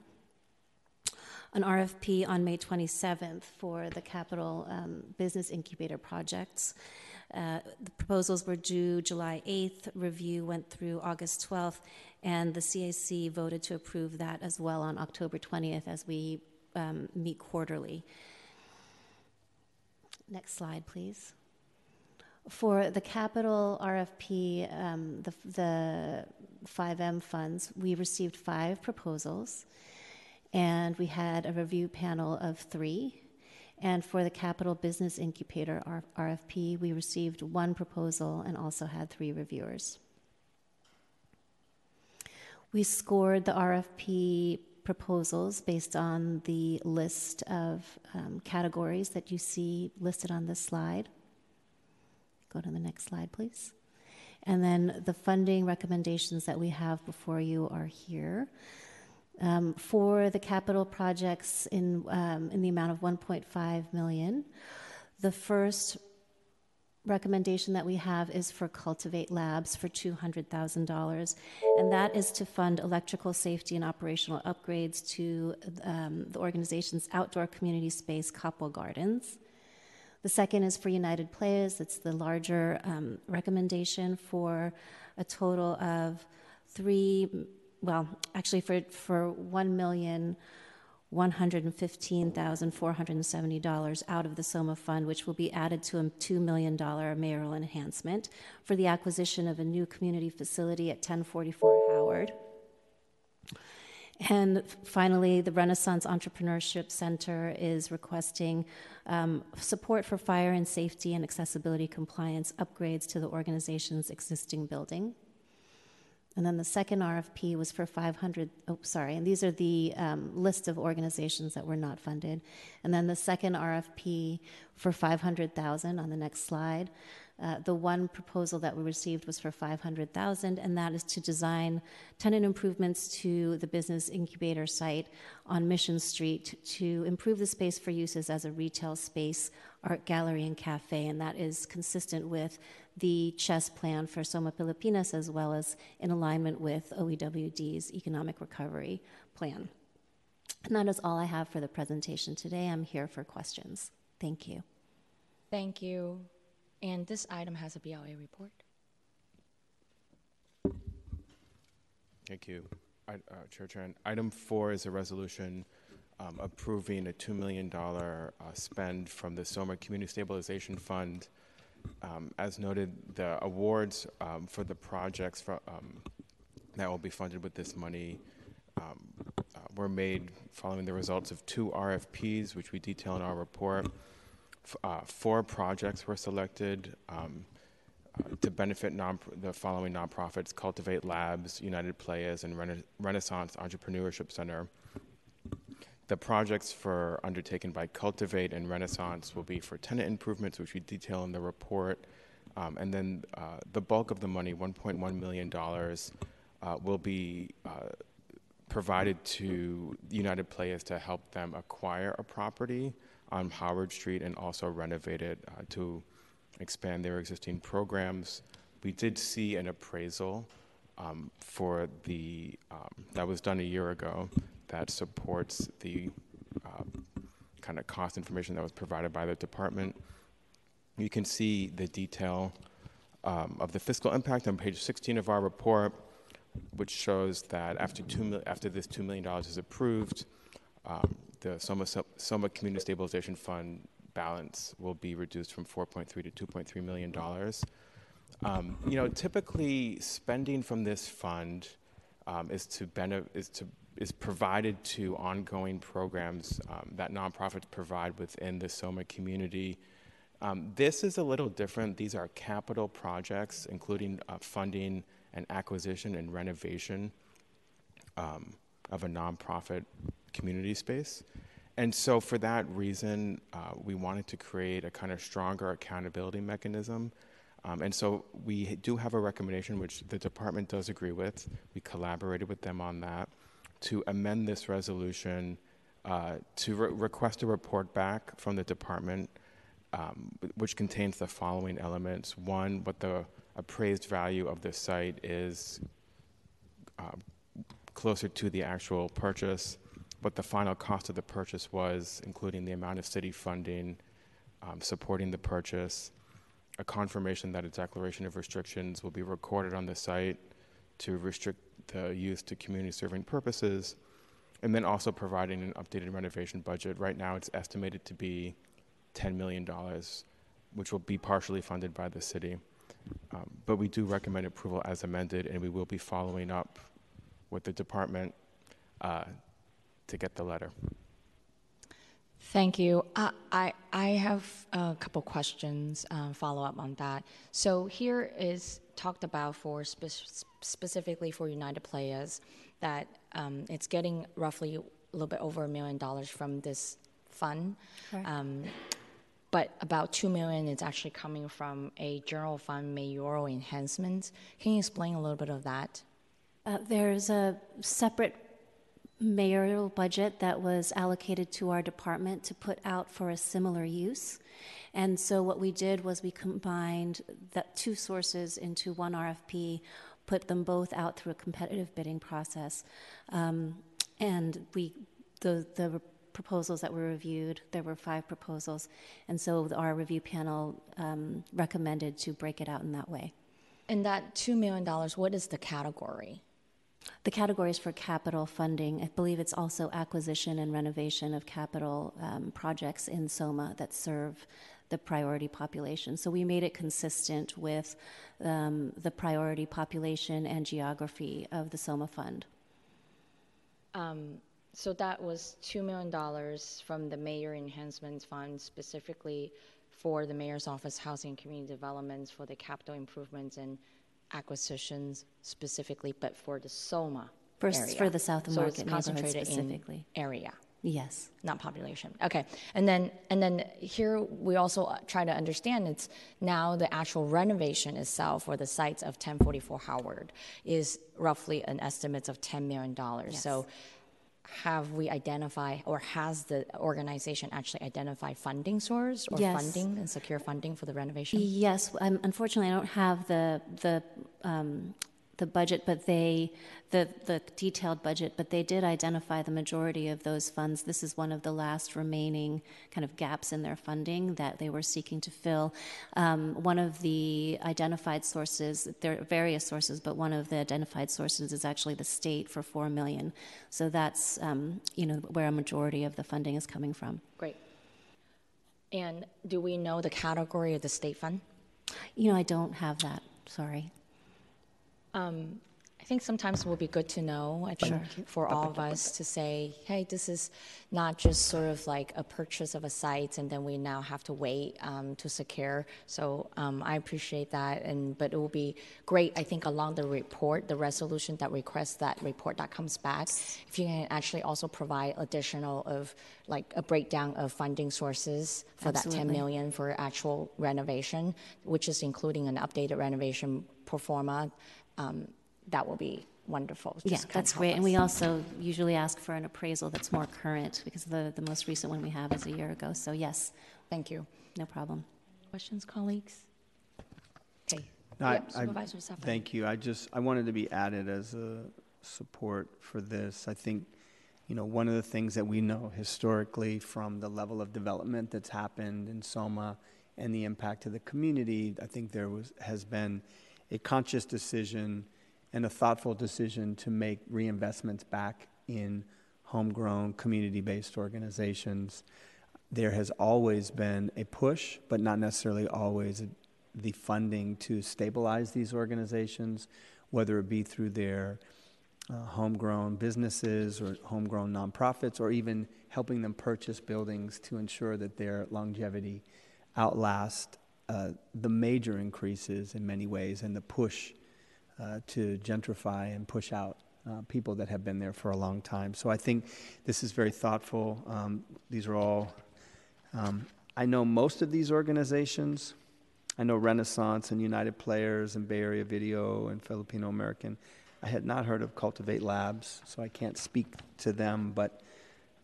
an RFP on May 27th for the capital um, business incubator projects. Uh, the proposals were due July 8th, review went through August 12th, and the CAC voted to approve that as well on October 20th as we um, meet quarterly. Next slide, please. For the capital RFP, um, the, the 5M funds, we received five proposals and we had a review panel of three. And for the Capital Business Incubator RFP, we received one proposal and also had three reviewers. We scored the RFP proposals based on the list of um, categories that you see listed on this slide. Go to the next slide, please. And then the funding recommendations that we have before you are here. Um, for the capital projects in, um, in the amount of 1.5 million, the first recommendation that we have is for Kultivate Labs for $200,000, and that is to fund electrical safety and operational upgrades to um, the organization's outdoor community space, Kapwa Gardens. The second is for United Players. It's the larger um, recommendation for a total of three well, actually for, for $1,115,470 out of the SOMA fund, which will be added to a $2 million mayoral enhancement for the acquisition of a new community facility at 1044 Howard. And finally, the Renaissance Entrepreneurship Center is requesting um, support for fire and safety and accessibility compliance upgrades to the organization's existing building. And then the second RFP was for 500, oh, sorry, and these are the um, list of organizations that were not funded. And then the second RFP for 500,000 on the next slide. Uh, the one proposal that we received was for 500,000, and that is to design tenant improvements to the business incubator site on Mission Street to improve the space for uses as a retail space, art gallery, and cafe. And that is consistent with the chess plan for Soma Pilipinas as well as in alignment with OEWD's economic recovery plan. And that is all I have for the presentation today. I'm here for questions. Thank you. Thank you. And this item has a BLA report. Thank you, I, uh, Chair Chan. Item four is a resolution um, approving a $2 million uh, spend from the Soma Community Stabilization Fund. Um, as noted, the awards um, for the projects for, um, that will be funded with this money um, uh, were made following the results of two RFPs, which we detail in our report. F- uh, four projects were selected um, uh, to benefit non- the following nonprofits Kultivate Labs, United Players, and Rena- Renaissance Entrepreneurship Center. The projects for undertaken by Kultivate and Renaissance will be for tenant improvements, which we detail in the report. Um, and then uh, the bulk of the money, $1.1 million, uh, will be uh, provided to United Players to help them acquire a property on Howard Street and also renovate it uh, to expand their existing programs. We did see an appraisal um, for the um, that was done a year ago that supports the uh, kind of cost information that was provided by the department. You can see the detail um, of the fiscal impact on page 16 of our report, which shows that after two after this two million dollars is approved, um, the Soma, Soma Community Stabilization Fund balance will be reduced from 4.3 to 2.3 million dollars. Um, you know, typically spending from this fund um, is to benefit is to is provided to ongoing programs um, that nonprofits provide within the Soma community. Um, this is a little different. These are capital projects, including uh, funding and acquisition and renovation um, of a nonprofit community space. And so, for that reason, uh, we wanted to create a kind of stronger accountability mechanism. Um, and so, we do have a recommendation which the department does agree with. We collaborated with them on that to amend this resolution uh, to re- request a report back from the department, um, which contains the following elements. One, what the appraised value of the site is uh, closer to the actual purchase, what the final cost of the purchase was, including the amount of city funding um, supporting the purchase, a confirmation that a declaration of restrictions will be recorded on the site to restrict the use to community serving purposes, and then also providing an updated renovation budget. Right now, it's estimated to be $10 million, which will be partially funded by the city. Um, but we do recommend approval as amended, and we will be following up with the department uh, to get the letter. Thank you. Uh, I, I have a couple questions, uh, follow up on that. So here is talked about for spe- specifically for United Players that um, it's getting roughly a little bit over a million dollars from this fund. Um, but about two million is actually coming from a general fund mayoral enhancement. Can you explain a little bit of that? Uh, there's a separate mayoral budget that was allocated to our department to put out for a similar use. And so what we did was we combined the two sources into one RFP, put them both out through a competitive bidding process. Um, and we, the, the proposals that were reviewed, there were five proposals. And so our review panel um, recommended to break it out in that way. And that $2 million, what is the category? The categories for capital funding, I believe it's also acquisition and renovation of capital um, projects in SOMA that serve the priority population. So we made it consistent with um, the priority population and geography of the SOMA fund. Um, so that was $2 million from the Mayor Enhancements Fund specifically for the Mayor's Office Housing and Community Developments for the capital improvements and acquisitions specifically, but for the Soma For, area. for the South so Market concentrated specifically. area, Yes. not population. Okay, and then and then here we also uh, try to understand it's now the actual renovation itself or the sites of 1044 Howard is roughly an estimate of 10 million dollars. Yes. So have we identified or has the organization actually identified funding source or Yes. funding and secure funding for the renovation? Yes, um, unfortunately, I don't have the the um, the budget, but they the the detailed budget, but they did identify the majority of those funds. This is one of the last remaining kind of gaps in their funding that they were seeking to fill. Um, one of the identified sources, there are various sources, but one of the identified sources is actually the state for four million. So that's um, you know where a majority of the funding is coming from. Great. And do we know the category of the state fund? You know, I don't have that. Sorry. Um, I think sometimes it would be good to know, I think, for all of us to say, hey, this is not just sort of like a purchase of a site and then we now have to wait um, to secure. So um, I appreciate that. And But it will be great, I think, along the report, the resolution that requests that report that comes back, if you can actually also provide additional of like a breakdown of funding sources for that 10 Absolutely. for actual renovation, which is including an updated renovation pro forma um, that will be wonderful. Yeah, Just kinda that's help great. And we also usually ask for an appraisal that's more current because the, the most recent one we have is a year ago. So, yes. Thank you. No problem. Questions, colleagues? Okay. No, Yep, I- Supervisor Safai. Thank you. I just, I wanted to be added as a support for this. I think, you know, one of the things that we know historically from the level of development that's happened in Soma and the impact to the community, I think there was, has been a conscious decision and a thoughtful decision to make reinvestments back in homegrown, community-based organizations. There has always been a push, but not necessarily always the funding to stabilize these organizations, whether it be through their uh, homegrown businesses or homegrown nonprofits, or even helping them purchase buildings to ensure that their longevity outlast uh, the major increases in many ways and the push uh, to gentrify and push out uh, people that have been there for a long time. So I think this is very thoughtful. Um, these are all, um, I know most of these organizations. I know Renaissance and United Players and Bay Area Video and Filipino American. I had not heard of Kultivate Labs, so I can't speak to them, but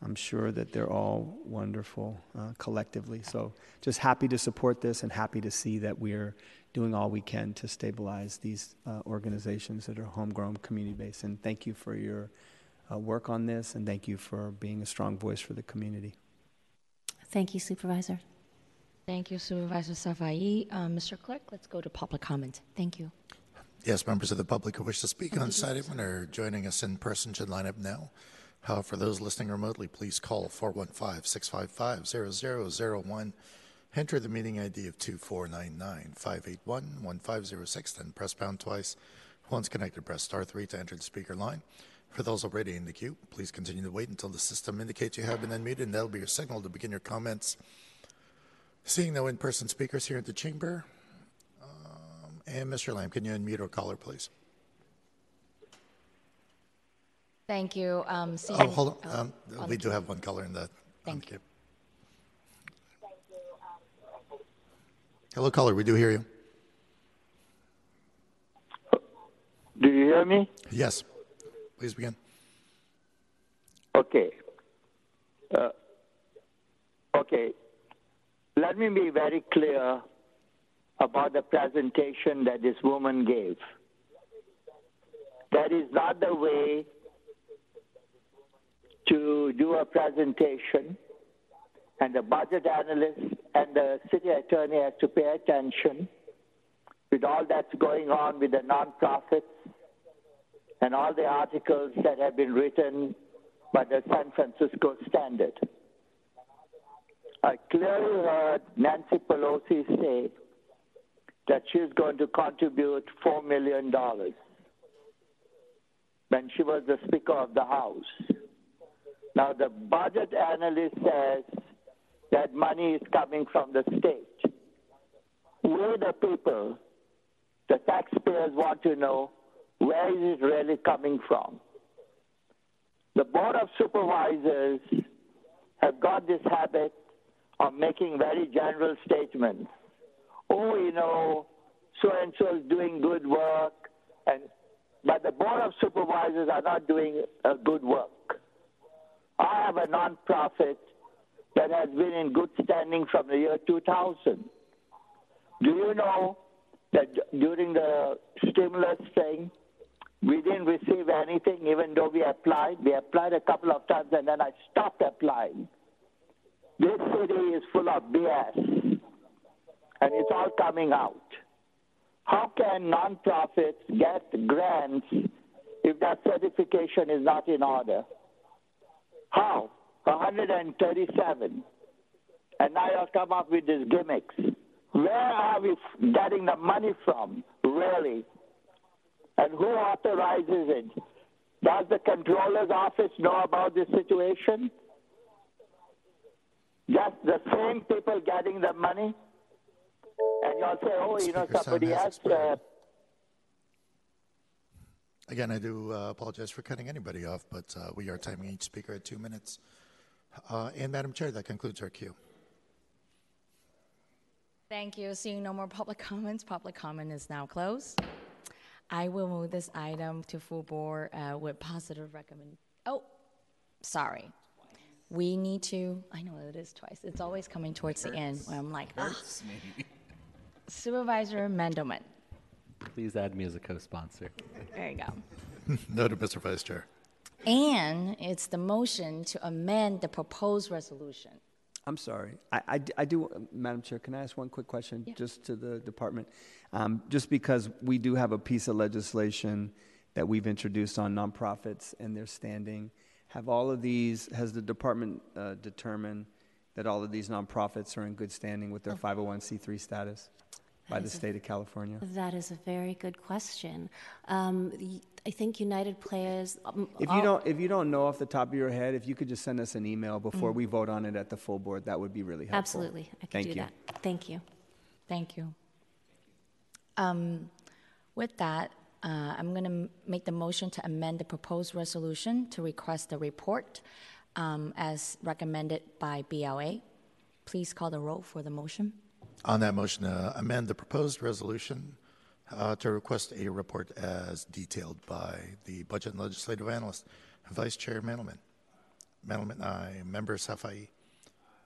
I'm sure that they're all wonderful uh, collectively. So just happy to support this and happy to see that we're doing all we can to stabilize these uh, organizations that are homegrown, community based. And thank you for your uh, work on this, and thank you for being a strong voice for the community. Thank you, Supervisor. Thank you, Supervisor Safai. Um, Mr. Clerk, let's go to public comment. Thank you. Yes, members of the public who wish to speak on site item are joining us in person should line up now. Uh, for those listening remotely, please call 415 655 0001. Enter the meeting ID of 2499 581 1506, then press pound twice. Once connected, press star 3 to enter the speaker line. For those already in the queue, please continue to wait until the system indicates you have been unmuted, and that'll be your signal to begin your comments. Seeing no in person speakers here at the chamber, um, and Mr. Lamb, can you unmute our caller, please? Thank you. Um, Oh, hold on. oh, Um, on we do have one caller in the. on Thank the queue. Hello, caller. We do hear you. Do you hear me? Yes. Please begin. Okay. Uh, okay. Let me be very clear about the presentation that this woman gave. That is not the way to do a presentation, and the budget analyst and the city attorney has to pay attention with all that's going on with the nonprofits and all the articles that have been written by the San Francisco Standard. I clearly heard Nancy Pelosi say that she's going to contribute $4 million when she was the Speaker of the House. Now, the budget analyst says that money is coming from the state. We're the people the taxpayers want to know where is it really coming from. The Board of Supervisors have got this habit of making very general statements. Oh, you know, so and so is doing good work, and but the Board of Supervisors are not doing a good work. I have a nonprofit that has been in good standing from the year 2000. Do you know that during the stimulus thing, we didn't receive anything even though we applied? We applied a couple of times and then I stopped applying. This city is full of BS and it's all coming out. How can nonprofits get grants if that certification is not in order? How? 137. And now you'll come up with these gimmicks. Where are we getting the money from, really? And who authorizes it? Does the controller's office know about this situation? Just the same people getting the money? And you'll say, oh, you know, somebody has else. Uh, Again, I do uh, apologize for cutting anybody off, but uh, we are timing each speaker at two minutes. Uh, and Madam Chair, that concludes our queue. Thank you. Seeing no more public [LAUGHS] comments, public comment is now closed. I will move this item to full board uh, with positive recommend. Oh, sorry. We need to, I know it is twice. It's always coming towards the end where I'm like, ah. Supervisor Mandelman. Please add me as a co-sponsor. There you go. [LAUGHS] Noted, Mr. Vice Chair. And it's the motion to amend the proposed resolution. I'm sorry. I I do, Madam Chair, can I ask one quick question just to the department? Um, just because we do have a piece of legislation that we've introduced on nonprofits and their standing, have all of these, has the department uh, determined that all of these nonprofits are in good standing with their 501c3 status by the is a- state of California? That is a very good question. Um, y- I think United Players. um, If all- you don't, if you don't know off the top of your head, if you could just send us an email before Mm. we vote on it at the full board, that would be really helpful. Absolutely, I can Thank do you. that. Thank you. Thank you. Um, With that, uh, I'm going to make the motion to amend the proposed resolution to request a report um, as recommended by BLA. Please call the roll for the motion. On that motion, uh, amend the proposed resolution uh, to request a report as detailed by the Budget and Legislative Analyst, Vice Chair Mandelman. Mandelman, aye. Member Safai.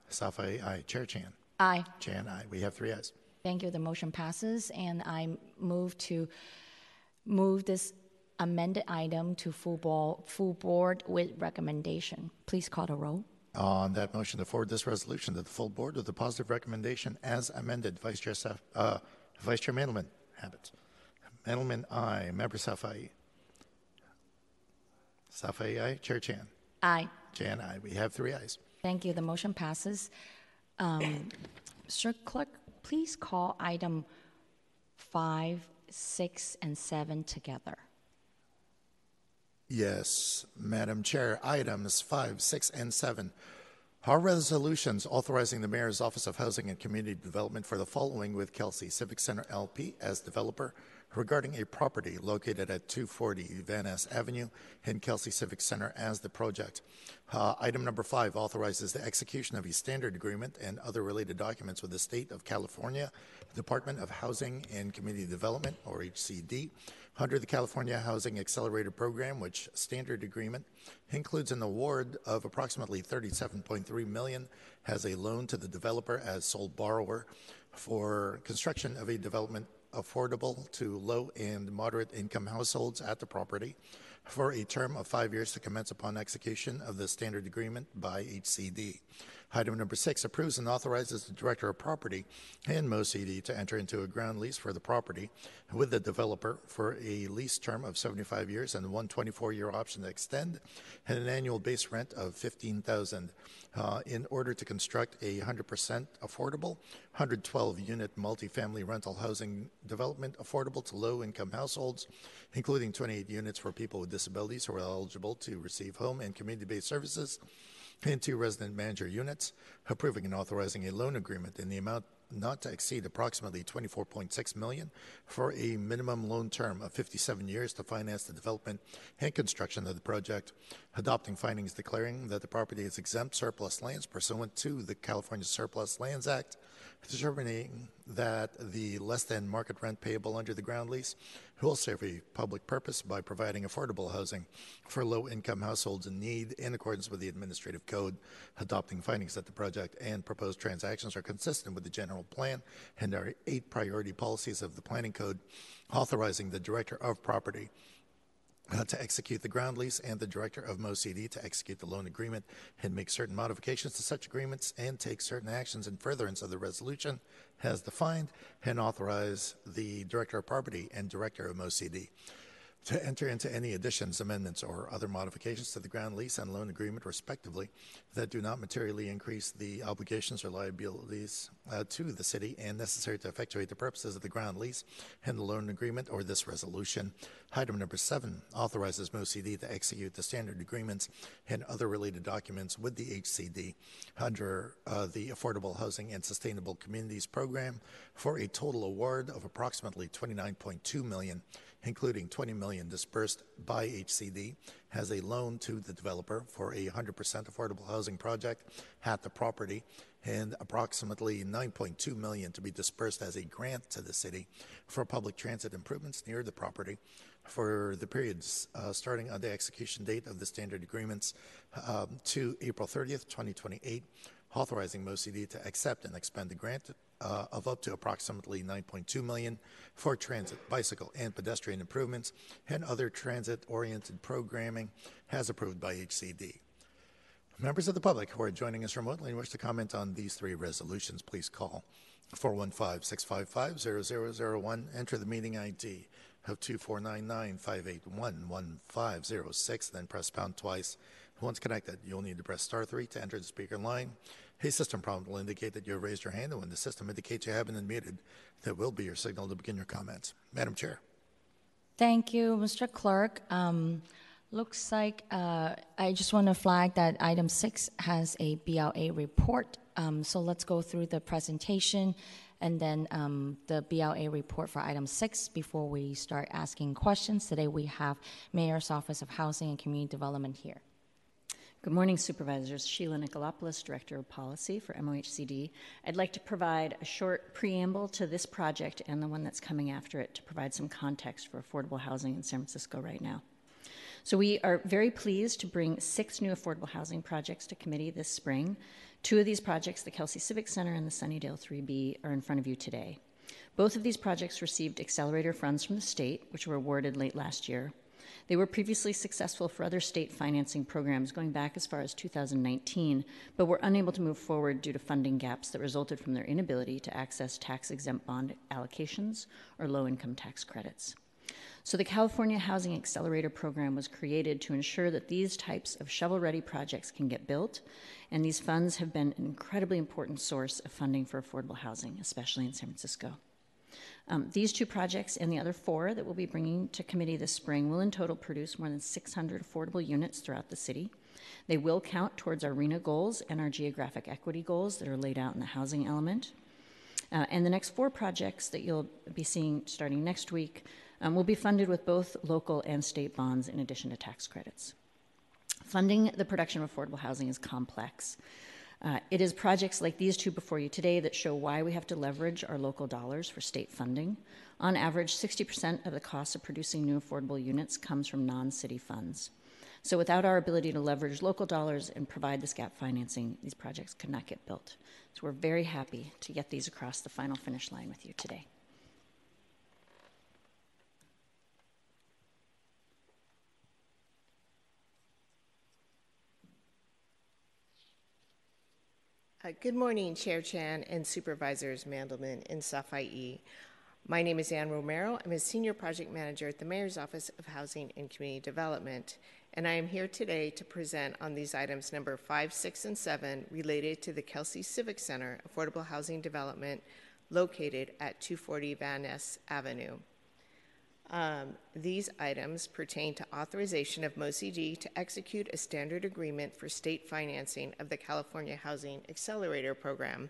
Safai, aye. Chair Chan. Aye. Chan, aye. We have three ayes. Thank you. The motion passes, and I move to move this amended item to full ball, full board with recommendation. Please call the roll. On that motion to forward this resolution to the full board with a positive recommendation as amended, Vice Chair Saf, uh, Vice Chair Mandelman, habits. Mandelman, aye. Member Safai. Safai, aye. Chair Chan. Aye. Chan, aye. We have three ayes. Thank you. The motion passes. Um, Sir Clerk, please call item five, six, and seven together. Yes, Madam Chair. Items five, six, and seven are resolutions authorizing the Mayor's Office of Housing and Community Development for the following with Kelsey Civic Center LP as developer regarding a property located at 240 Van Ness Avenue in Kelsey Civic Center as the project. Uh, item number five authorizes the execution of a standard agreement and other related documents with the State of California Department of Housing and Community Development, or HCD, under the California Housing Accelerator Program, which standard agreement includes an award of approximately 37.3 million as a loan to the developer as sole borrower for construction of a development affordable to low and moderate income households at the property for a term of five years to commence upon execution of the standard agreement by HCD. Item number six approves and authorizes the Director of Property and MoCD to enter into a ground lease for the property with the developer for a lease term of 75 years and one 24-year option to extend and an annual base rent of 15000 uh, in order to construct a 100% affordable 112-unit multifamily rental housing development affordable to low-income households, including 28 units for people with disabilities who are eligible to receive home and community-based services two resident manager units, approving and authorizing a loan agreement in the amount not to exceed approximately 24.6 million for a minimum loan term of 57 years to finance the development and construction of the project, adopting findings declaring that the property is exempt surplus lands pursuant to the California Surplus Lands Act, determining that the less than market rent payable under the ground lease will serve a public purpose by providing affordable housing for low income households in need in accordance with the administrative code, adopting findings that the project and proposed transactions are consistent with the general plan and our eight priority policies of the planning code, authorizing the director of property Uh, to execute the ground lease and the director of MoCD to execute the loan agreement and make certain modifications to such agreements and take certain actions in furtherance of the resolution as defined and authorize the director of property and director of MoCD to enter into any additions, amendments, or other modifications to the ground lease and loan agreement, respectively, that do not materially increase the obligations or liabilities uh, to the city and necessary to effectuate the purposes of the ground lease and the loan agreement or this resolution. Item number seven authorizes MoCD to execute the standard agreements and other related documents with the HCD under uh, the Affordable Housing and Sustainable Communities Program for a total award of approximately 29.2 million including 20 million dispersed by HCD has a loan to the developer for a 100% affordable housing project at the property and approximately 9.2 million to be dispersed as a grant to the city for public transit improvements near the property for the periods uh, starting on the execution date of the standard agreements um, to April 30th, 2028, authorizing MoCD to accept and expend the grant uh, of up to approximately 9.2 million for transit, bicycle, and pedestrian improvements and other transit-oriented programming as approved by HCD. Members of the public who are joining us remotely and wish to comment on these three resolutions, please call 415-655-0001. Enter the meeting ID of 2499-581-1506, then press pound twice. Once connected, you'll need to press star 3 to enter the speaker line. A system prompt will indicate that you have raised your hand, and when the system indicates you have been unmuted, that will be your signal to begin your comments. Madam Chair. Thank you, Mr. Clerk. Um, looks like uh, I just want to flag that item six has a BLA report. Um, so let's go through the presentation and then um, the BLA report for item six before we start asking questions. Today we have Mayor's Office of Housing and Community Development here. Good morning, Supervisors. Sheila Nickolopoulos, Director of Policy for MOHCD. I'd like to provide a short preamble to this project and the one that's coming after it to provide some context for affordable housing in San Francisco right now. So, we are very pleased to bring six new affordable housing projects to committee this spring. Two of these projects, the Kelsey Civic Center and the Sunnydale 3B, are in front of you today. Both of these projects received accelerator funds from the state, which were awarded late last year. They were previously successful for other state financing programs going back as far as 2019, but were unable to move forward due to funding gaps that resulted from their inability to access tax exempt bond allocations or low income tax credits. So, the California Housing Accelerator Program was created to ensure that these types of shovel ready projects can get built, and these funds have been an incredibly important source of funding for affordable housing, especially in San Francisco. Um, these two projects and the other four that we'll be bringing to committee this spring will in total produce more than 600 affordable units throughout the city. They will count towards our RHNA goals and our geographic equity goals that are laid out in the housing element. Uh, and the next four projects that you'll be seeing starting next week um, will be funded with both local and state bonds in addition to tax credits. Funding the production of affordable housing is complex. Uh, it is projects like these two before you today that show why we have to leverage our local dollars for state funding. On average, 60% of the cost of producing new affordable units comes from non city funds. So, without our ability to leverage local dollars and provide this gap financing, these projects could not get built. So, we're very happy to get these across the final finish line with you today. Uh, good morning, Chair Chan and Supervisors Mandelman and Safai. My name is Ann Romero. I'm a Senior Project Manager at the Mayor's Office of Housing and Community Development, and I am here today to present on these items number 5, 6, and 7 related to the Kelsey Civic Center Affordable Housing Development located at 240 Van Ness Avenue. Um, these items pertain to authorization of MoCD to execute a standard agreement for state financing of the California Housing Accelerator Program.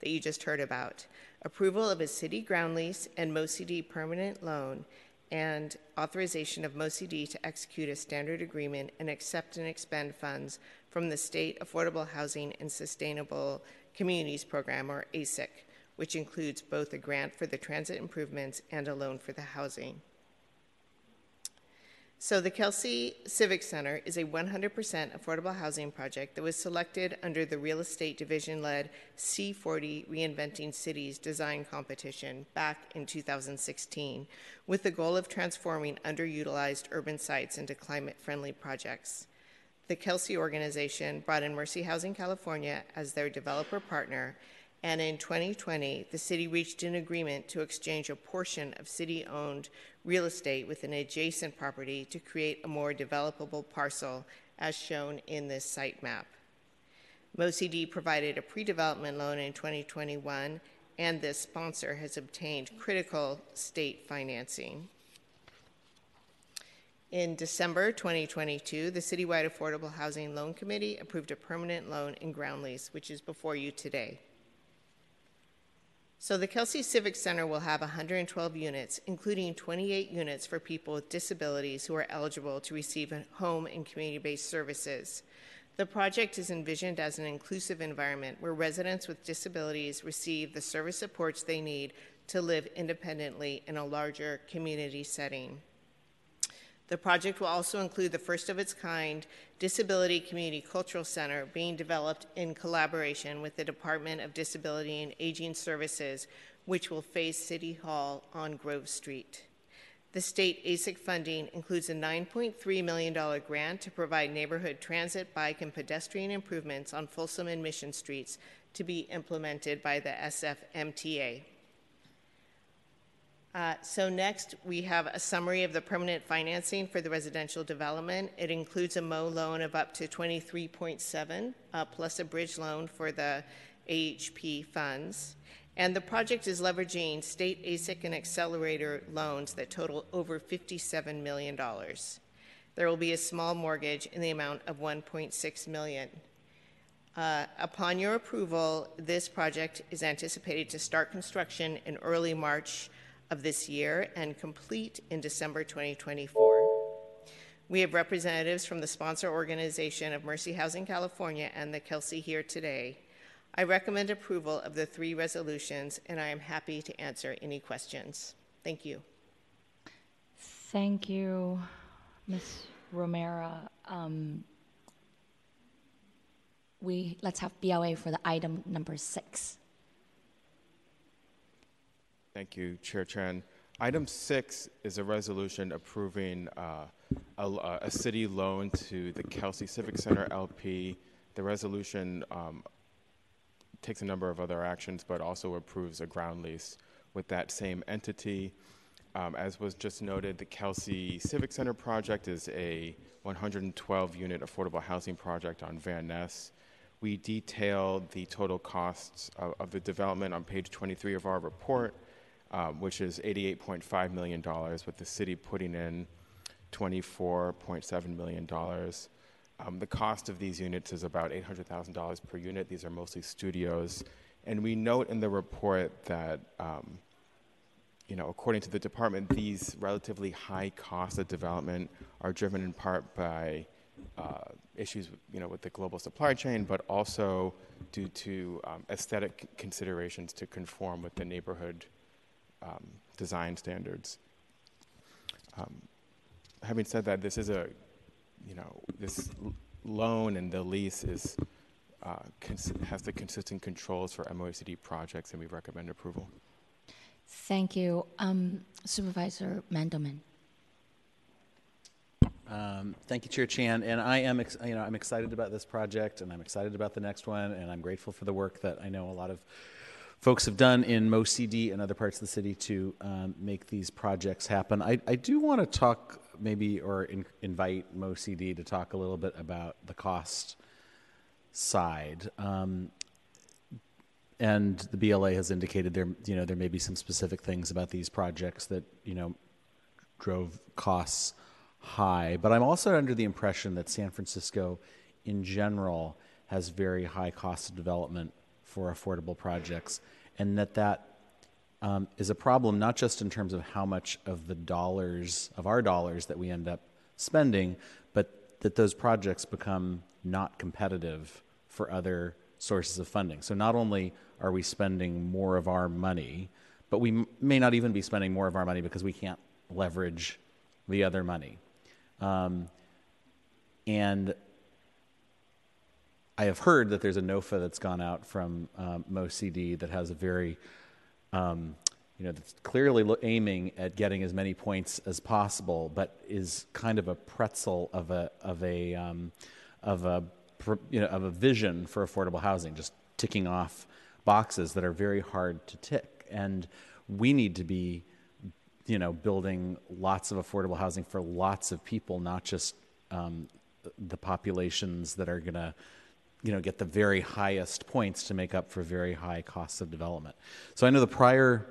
that you just heard about. Approval of a city ground lease and MoCD permanent loan and authorization of MoCD to execute a standard agreement and accept and expend funds from the State Affordable Housing and Sustainable Communities Program, or ASIC, which includes both a grant for the transit improvements and a loan for the housing. So, the Kelsey Civic Center is a 100% affordable housing project that was selected under the real estate division led C40 Reinventing Cities design competition back in 2016, with the goal of transforming underutilized urban sites into climate friendly projects. The Kelsey organization brought in Mercy Housing California as their developer partner and in 2020, the city reached an agreement to exchange a portion of city owned real estate with an adjacent property to create a more developable parcel, as shown in this site map. MoCD provided a pre development loan in 2021, and this sponsor has obtained critical state financing. In December 2022, the Citywide Affordable Housing Loan Committee approved a permanent loan and ground lease, which is before you today. So the Kelsey Civic Center will have 112 units, including 28 units for people with disabilities who are eligible to receive home and community based services. The project is envisioned as an inclusive environment where residents with disabilities receive the service supports they need to live independently in a larger community setting. The project will also include the first of its kind Disability Community Cultural Center being developed in collaboration with the Department of Disability and Aging Services, which will face City Hall on Grove Street. The state ASIC funding includes a $9.3 million grant to provide neighborhood transit, bike, and pedestrian improvements on Folsom and Mission Streets to be implemented by the SFMTA. Uh, so next, we have a summary of the permanent financing for the residential development. It includes a MO loan of up to 23.7 uh, plus a bridge loan for the AHP funds. And the project is leveraging state ASIC and accelerator loans that total over $57 million. There will be a small mortgage in the amount of 1.6 million. Uh, upon your approval, this project is anticipated to start construction in early March of this year and complete in December 2024. We have representatives from the sponsor organization of Mercy Housing California and the Kelsey here today. I recommend approval of the three resolutions, and I am happy to answer any questions. Thank you. Thank you, Ms. Romero. Um, we let's have BLA for the item number six. Thank you, Chair Chan. Item six is a resolution approving uh, a, a, city loan to the Kelsey Civic Center LP. The resolution um, takes a number of other actions, but also approves a ground lease with that same entity. Um, as was just noted, the Kelsey Civic Center project is a 112 unit affordable housing project on Van Ness. We detail the total costs of, of the development on page 23 of our report um, which is $88.5 million, with the city putting in $24.7 million. Um, the cost of these units is about $800,000 per unit. These are mostly studios. And we note in the report that, um, you know, according to the department, these relatively high costs of development are driven in part by uh, issues, you know, with the global supply chain, but also due to um, aesthetic considerations to conform with the neighborhood um, design standards. Um, having said that, this is a, you know, this loan and the lease is uh, cons- has the consistent controls for MOHCD projects, and we recommend approval. Thank you, um, Supervisor Mandelman. Um, thank you, Chair Chan. And I am, ex- you know, I'm excited about this project, and I'm excited about the next one, and I'm grateful for the work that I know a lot of folks have done in MoCD and other parts of the city to um, make these projects happen. I, I do want to talk maybe or in, invite MoCD to talk a little bit about the cost side. Um, and the BLA has indicated there, you know, there may be some specific things about these projects that, you know, drove costs high. But I'm also under the impression that San Francisco, in general, has very high cost of development for affordable projects, and that that um, is a problem not just in terms of how much of the dollars of our dollars that we end up spending, but that those projects become not competitive for other sources of funding. So not only are we spending more of our money, but we m- may not even be spending more of our money because we can't leverage the other money. Um, and I have heard that there's a NOFA that's gone out from um, MoCD that has a very, um, you know, that's clearly aiming at getting as many points as possible, but is kind of a pretzel of a of a um, of a you know of a vision for affordable housing, just ticking off boxes that are very hard to tick, and we need to be, you know, building lots of affordable housing for lots of people, not just um, the populations that are going to you know get the very highest points to make up for very high costs of development. So I know the prior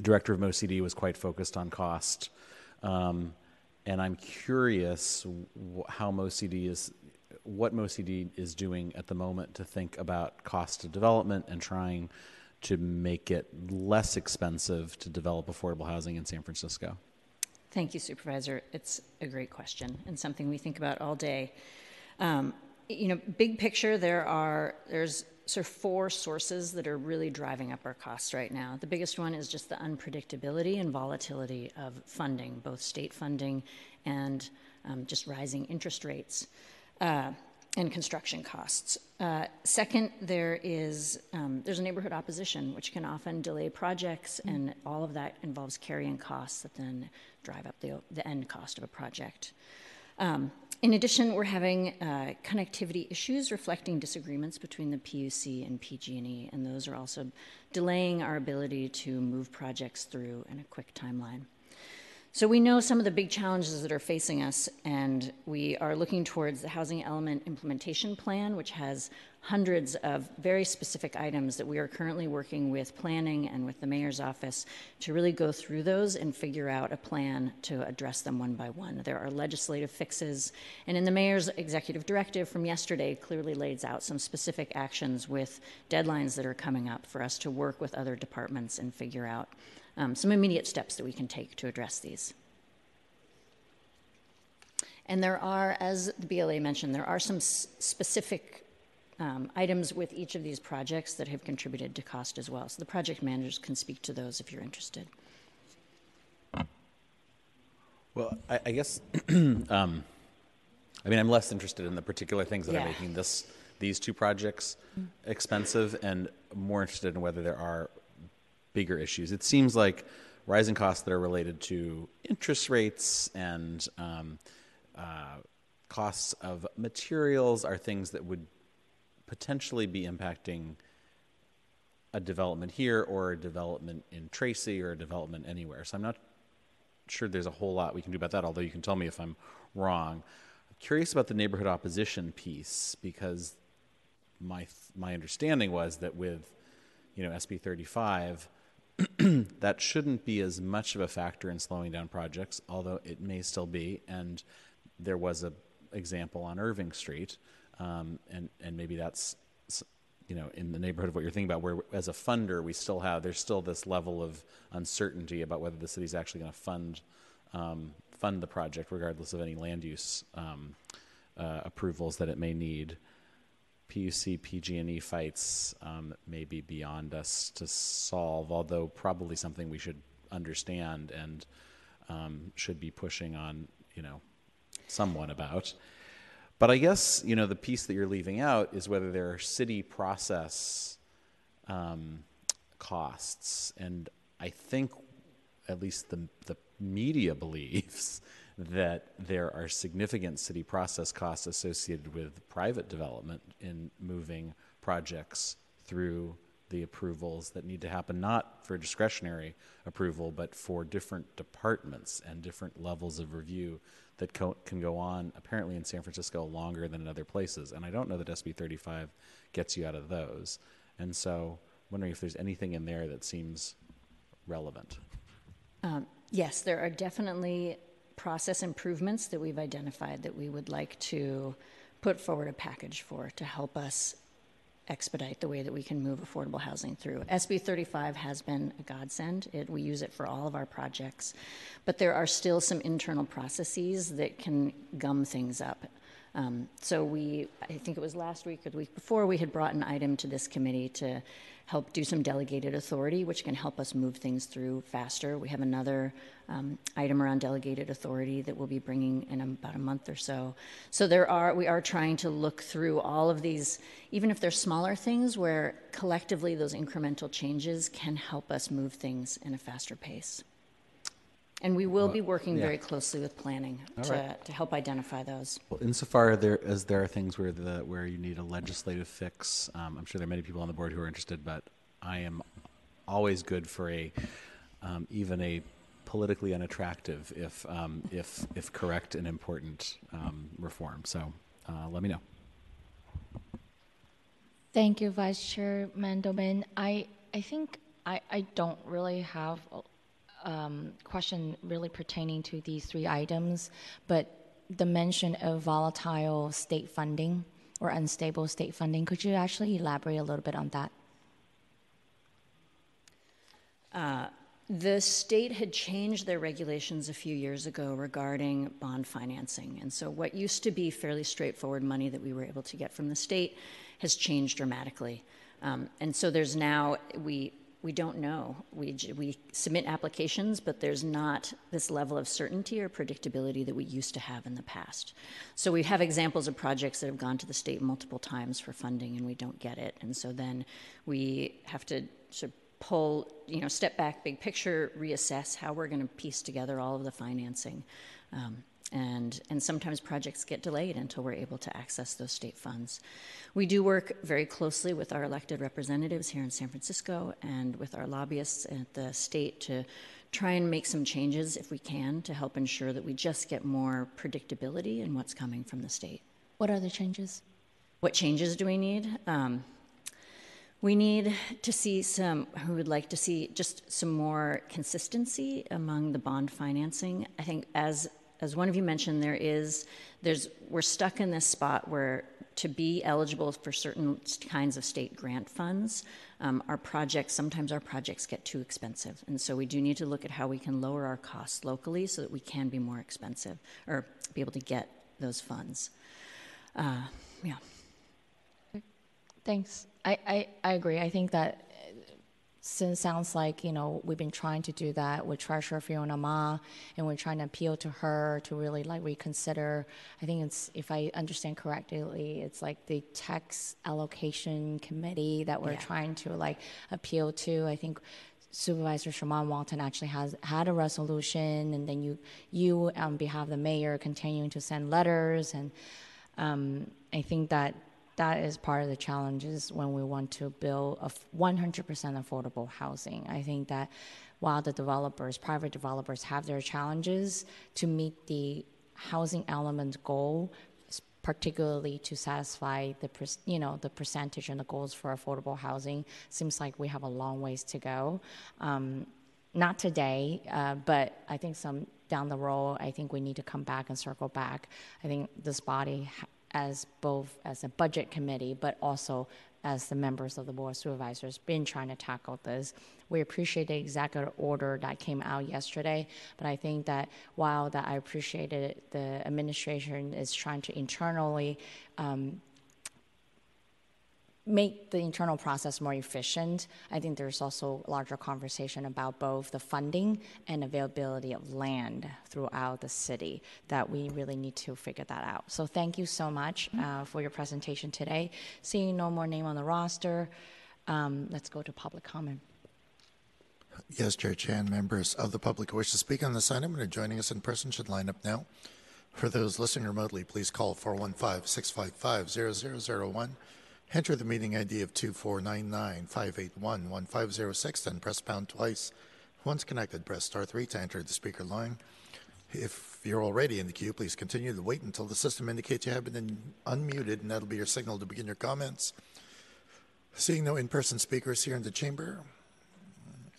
director of MoCD was quite focused on cost, um, and I'm curious how MoCD is what MoCD is doing at the moment to think about cost of development and trying to make it less expensive to develop affordable housing in San Francisco. Thank you, Supervisor. It's a great question and something we think about all day. Um, you know, big picture, there are there's sort of four sources that are really driving up our costs right now. The biggest one is just the unpredictability and volatility of funding, both state funding and um, just rising interest rates. Uh, and construction costs. Uh, second, there is um, there's a neighborhood opposition, which can often delay projects, mm. and all of that involves carrying costs that then drive up the, the end cost of a project. Um, in addition, we're having uh, connectivity issues reflecting disagreements between the PUC and PG&E, and those are also delaying our ability to move projects through in a quick timeline. So we know some of the big challenges that are facing us, and we are looking towards the Housing Element Implementation Plan, which has hundreds of very specific items that we are currently working with planning and with the mayor's office to really go through those and figure out a plan to address them one by one. There are legislative fixes, and in the mayor's executive directive from yesterday clearly lays out some specific actions with deadlines that are coming up for us to work with other departments and figure out um, some immediate steps that we can take to address these. And there are, as the BLA mentioned, there are some specific um, items with each of these projects that have contributed to cost as well. So the project managers can speak to those if you're interested. Well, I, I guess, [CLEARS THROAT] um, I mean, I'm less interested in the particular things that Yeah. are making this these two projects expensive, and more interested in whether there are bigger issues. It seems like rising costs that are related to interest rates and um, uh, costs of materials are things that would potentially be impacting a development here or a development in Tracy or a development anywhere. So I'm not sure there's a whole lot we can do about that, although you can tell me if I'm wrong. I'm curious about the neighborhood opposition piece because my my understanding was that with you know SB 35 [CLEARS THROAT] that shouldn't be as much of a factor in slowing down projects, although it may still be. And there was a example on Irving Street, um, and and maybe that's you know in the neighborhood of what you're thinking about, where as a funder we still have there's still this level of uncertainty about whether the city's actually going to fund um, fund the project, regardless of any land use um, uh, approvals that it may need. PUC PG&E fights um, may be beyond us to solve, although probably something we should understand and um, should be pushing on, you know, someone about. But I guess you know the piece that you're leaving out is whether there are city process um, costs, and I think at least the the media [LAUGHS] believes that there are significant city process costs associated with private development in moving projects through the approvals that need to happen, not for discretionary approval, but for different departments and different levels of review that co- can go on, apparently in San Francisco, longer than in other places. And I don't know that SB 35 gets you out of those. And so, wondering if there's anything in there that seems relevant. Um, yes, there are definitely process improvements that we've identified that we would like to put forward a package for to help us expedite the way that we can move affordable housing through. SB 35 has been a godsend. It, we use it for all of our projects, but there are still some internal processes that can gum things up. Um, so we, I think it was last week or the week before, we had brought an item to this committee to help do some delegated authority, which can help us move things through faster. We have another um, item around delegated authority that we'll be bringing in about a month or so. So there are, we are trying to look through all of these, even if they're smaller things, where collectively those incremental changes can help us move things in a faster pace. And we will Well, be working yeah. very closely with planning to, right. to help identify those. Well, insofar there as there are things where the where you need a legislative fix, um, I'm sure there are many people on the board who are interested, but I am always good for a um, even a politically unattractive, if um, if if correct and important um, reform. So uh, let me know. Thank you, Vice Chair Mandelman. I, I think I, I don't really have a um, question really pertaining to these three items, but the mention of volatile state funding or unstable state funding, could you actually elaborate a little bit on that? Uh, the state had changed their regulations a few years ago regarding bond financing. And so, what used to be fairly straightforward money that we were able to get from the state has changed dramatically. Um, and so, there's now, we, we don't know. We, we submit applications, but there's not this level of certainty or predictability that we used to have in the past. So, we have examples of projects that have gone to the state multiple times for funding and we don't get it. And so, then we have to sort of pull, you know, step back, big picture, reassess how we're going to piece together all of the financing. Um, and, and sometimes projects get delayed until we're able to access those state funds. We do work very closely with our elected representatives here in San Francisco and with our lobbyists at the state to try and make some changes if we can to help ensure that we just get more predictability in what's coming from the state. What are the changes? What changes do we need? Um, we need to see some, who would like to see just some more consistency among the bond financing. I think as, as one of you mentioned, there is, there's, we're stuck in this spot where to be eligible for certain kinds of state grant funds, um, our projects, sometimes our projects get too expensive. And so we do need to look at how we can lower our costs locally so that we can be more expensive or be able to get those funds. Uh, yeah. Thanks. I, I, I agree. I think that since sounds like you know we've been trying to do that with Treasurer Fiona Ma, and we're trying to appeal to her to really like reconsider. I think it's if I understand correctly, it's like the tax allocation committee that we're Yeah. trying to like appeal to. I think Supervisor Shamann Walton actually has had a resolution, and then you you on behalf of the mayor continuing to send letters, and um, I think that that is part of the challenges when we want to build a f- 100% affordable housing. I think that while the developers, private developers, have their challenges to meet the housing element goal, particularly to satisfy the you know the percentage and the goals for affordable housing, seems like we have a long ways to go. Um, not today, uh, but I think some down the road, I think we need to come back and circle back. I think this body, as both as a budget committee, but also as the members of the board of supervisors, been trying to tackle this. We appreciate the executive order that came out yesterday, but I think that while that I appreciated the administration is trying to internally um, make the internal process more efficient, I think there's also a larger conversation about both the funding and availability of land throughout the city that we really need to figure that out. So thank you so much uh, for your presentation today. Seeing no more name on the roster, um, let's go to public comment. Yes, Chair Chan, members of the public who wish to speak on this item and are joining us in person should line up now. For those listening remotely, please call 415 655 0001. Enter the meeting ID of 2499 581 1506, then press pound twice. Once connected, press star 3 to enter the speaker line. If you're already in the queue, please continue to wait until the system indicates you have been unmuted, and that'll be your signal to begin your comments. Seeing no in person speakers here in the chamber,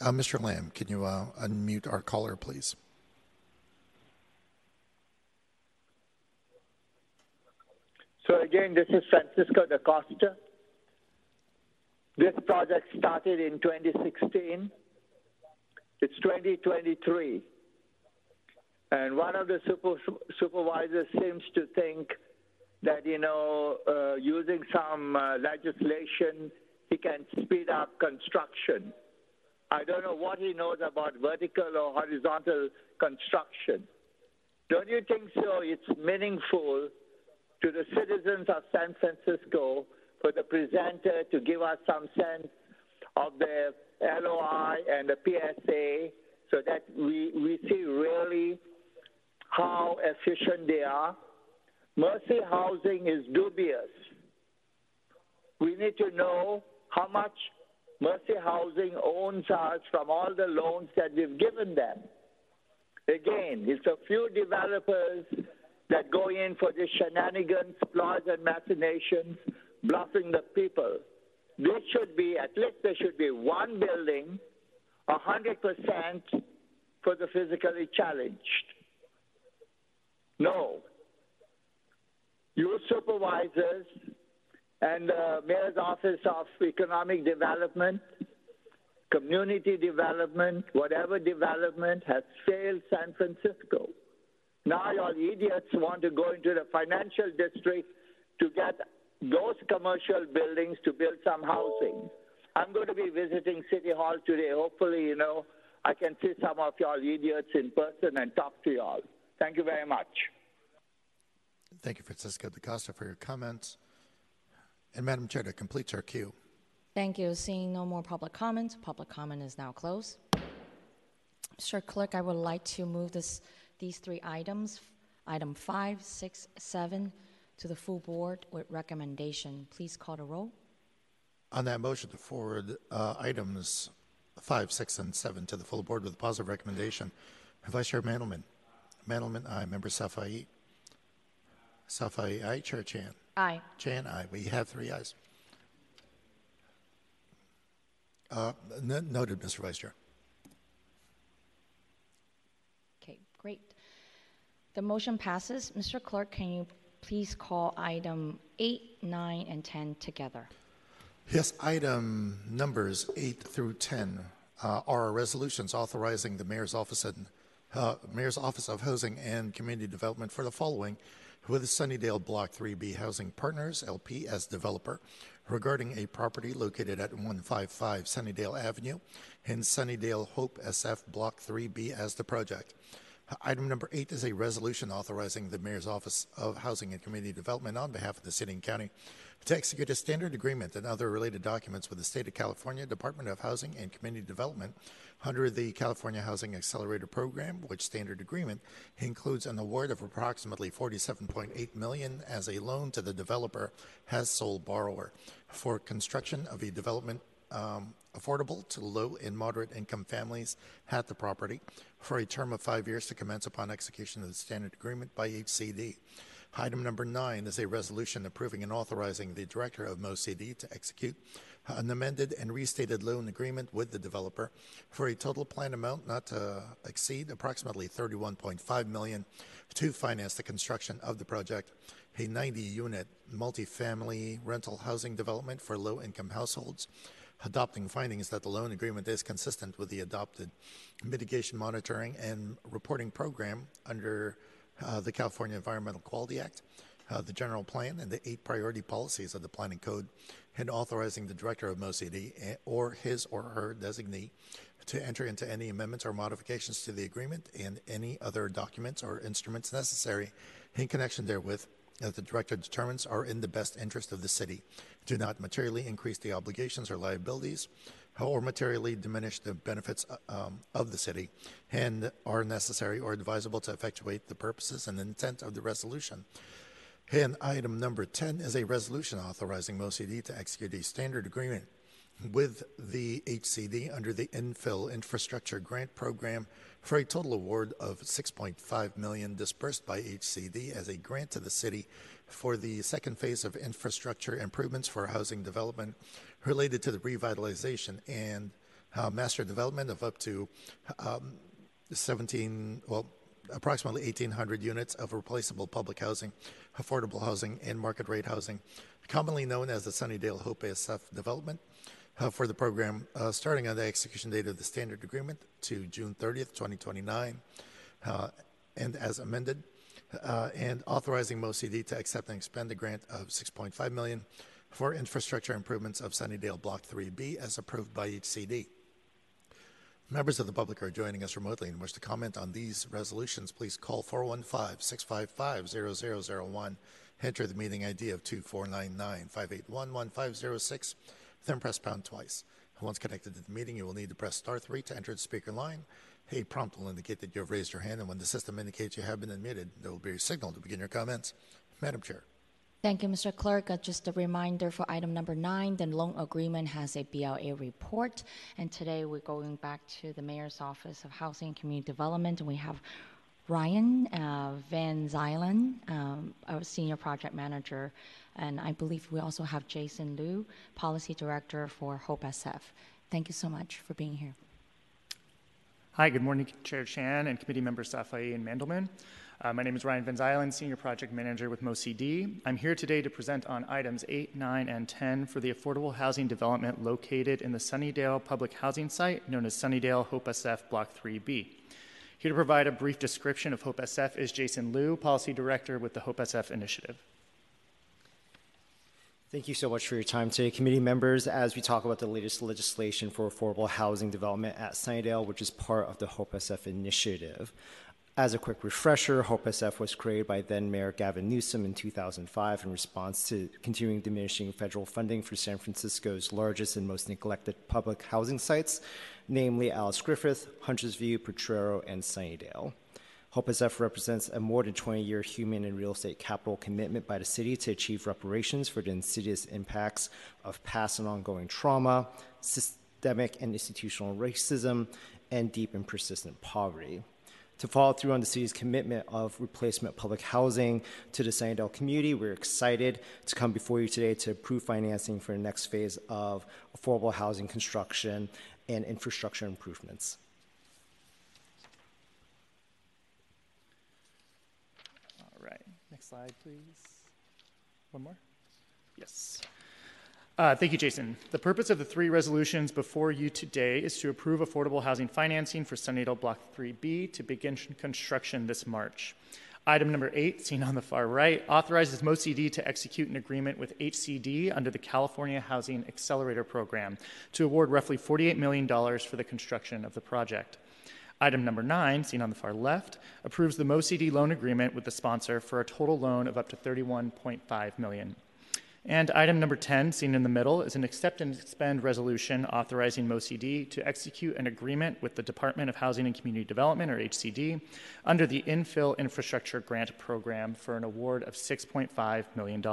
uh, Mr. Lamb, can you uh, unmute our caller, please? This is Francisco da Costa. This project started in 2016. It's 2023. And one of the super, supervisors seems to think that, you know, uh, using some uh, legislation, he can speed up construction. I don't know what he knows about vertical or horizontal construction. Don't you think so? It's meaningful to the citizens of San Francisco for the presenter to give us some sense of the LOI and the PSA so that we, we see really how efficient they are. Mercy Housing is dubious. We need to know how much Mercy Housing owns us from all the loans that we've given them. Again, it's a few developers that go in for these shenanigans, plots, and machinations, bluffing the people. This should be, at least there should be one building, 100% for the physically challenged. No. Your supervisors and the Mayor's Office of Economic Development, Community Development, whatever development has failed San Francisco. Now y'all idiots want to go into the financial district to get those commercial buildings to build some housing. I'm going to be visiting City Hall today. Hopefully, you know, I can see some of y'all idiots in person and talk to y'all. Thank you very much. Thank you, Francisco DaCosta, for your comments. And Madam Chair, to complete our queue. Thank you. Seeing no more public comments, public comment is now closed. Mr. Clerk, I would like to move this, these three items, item five, six, seven, to the full board with recommendation. Please call the roll. On that motion to forward uh, items five, six, and seven to the full board with a positive recommendation, Vice Chair Mandelman. Mandelman, aye. Member Safai. Safai, aye. Chair Chan. Aye. Chan, aye. We have three ayes. Uh, noted, Mr. Vice Chair. Okay, great. The motion passes. Mr. Clerk, can you please call item eight, nine, and 10 together? Yes, item numbers 8 through 10 uh, are resolutions authorizing the mayor's office and uh, mayor's office of housing and community development for the following with Sunnydale Block 3B Housing Partners LP as developer regarding a property located at 155 Sunnydale Avenue in Sunnydale Hope SF Block 3B as the project. Item number eight is a resolution authorizing the Mayor's Office of Housing and Community Development on behalf of the City and County to execute a standard agreement and other related documents with the State of California Department of Housing and Community Development under the California Housing Accelerator Program, which standard agreement includes an award of approximately 47.8 million as a loan to the developer has sole borrower for construction of a development um, affordable to low and moderate income families at the property for a term of five years to commence upon execution of the standard agreement by HCD. Item number nine is a resolution approving and authorizing the director of MoCD to execute an amended and restated loan agreement with the developer for a total plan amount not to exceed approximately 31.5 million to finance the construction of the project a 90 unit multifamily rental housing development for low income households adopting findings that the loan agreement is consistent with the adopted mitigation monitoring and reporting program under uh, the California Environmental Quality Act, uh, the general plan, and the eight priority policies of the planning code, and authorizing the director of MoCD eh, or his or her designee to enter into any amendments or modifications to the agreement and any other documents or instruments necessary in connection therewith that the director determines are in the best interest of the city, do not materially increase the obligations or liabilities, or materially diminish the benefits uh, um, of the city, and are necessary or advisable to effectuate the purposes and intent of the resolution. And item number 10 is a resolution authorizing MoCD to execute a standard agreement with the HCD under the Infill Infrastructure Grant Program for a total award of 6.5 million dispersed by HCD as a grant to the city for the second phase of infrastructure improvements for housing development related to the revitalization and uh, master development of up to um, 17, well, approximately 1,800 units of replaceable public housing, affordable housing, and market rate housing, commonly known as the Sunnydale Hope ASF development uh, for the program, uh, starting on the execution date of the standard agreement to June 30th, 2029, uh, and as amended, Uh, and authorizing MoCD to accept and expend a grant of 6.5 million for infrastructure improvements of Sunnydale Block 3B as approved by HCD. Members of the public are joining us remotely and wish to comment on these resolutions. Please call 415-655-0001. Enter the meeting ID of 2499-581-1506. Then press pound twice. Once connected to the meeting, you will need to press star three to enter the speaker line. A prompt will indicate that you have raised your hand, and when the system indicates you have been admitted, there will be a signal to begin your comments. Madam Chair. Thank you, Mr. Clerk. Uh, just a reminder for item number nine, the loan agreement has a BLA report. And today we're going back to the Mayor's Office of Housing and Community Development, and we have Ryan uh, Van Zylen, um, our Senior Project Manager, and I believe we also have Jason Liu, Policy Director for Hope SF. Thank you so much for being here. Hi, good morning, Chair Chan and committee members Safai and Mandelman. Uh, my name is Ryan Van Zylen, Senior Project Manager with MoCD. I'm here today to present on items 8, 9, and 10 for the affordable housing development located in the Sunnydale Public Housing Site known as Sunnydale Hope SF Block 3B. Here to provide a brief description of Hope SF is Jason Liu, Policy Director with the Hope SF Initiative. Thank you so much for your time today, committee members, as we talk about the latest legislation for affordable housing development at Sunnydale, which is part of the Hope SF initiative. As a quick refresher, Hope SF was created by then Mayor Gavin Newsom in 2005 in response to continuing diminishing federal funding for San Francisco's largest and most neglected public housing sites, namely Alice Griffith, Hunter's View, Potrero, and Sunnydale. Hope SF represents a more than 20 year human and real estate capital commitment by the city to achieve reparations for the insidious impacts of past and ongoing trauma, systemic and institutional racism, and deep and persistent poverty to follow through on the city's commitment of replacement public housing to the Sunnydale community. We're excited to come before you today to approve financing for the next phase of affordable housing construction and infrastructure improvements. All right, next slide, please. One more? Yes. Uh, thank you, Jason. The purpose of the three resolutions before you today is to approve affordable housing financing for Sunnydale Block 3B to begin construction this March. Item number eight, seen on the far right, authorizes MoCD to execute an agreement with HCD under the California Housing Accelerator Program to award roughly $48 million for the construction of the project. Item number nine, seen on the far left, approves the MoCD loan agreement with the sponsor for a total loan of up to 31.5 million. And item number 10, seen in the middle, is an accept and expend resolution authorizing MoCD to execute an agreement with the Department of Housing and Community Development, or HCD, under the Infill Infrastructure Grant Program for an award of $6.5 million.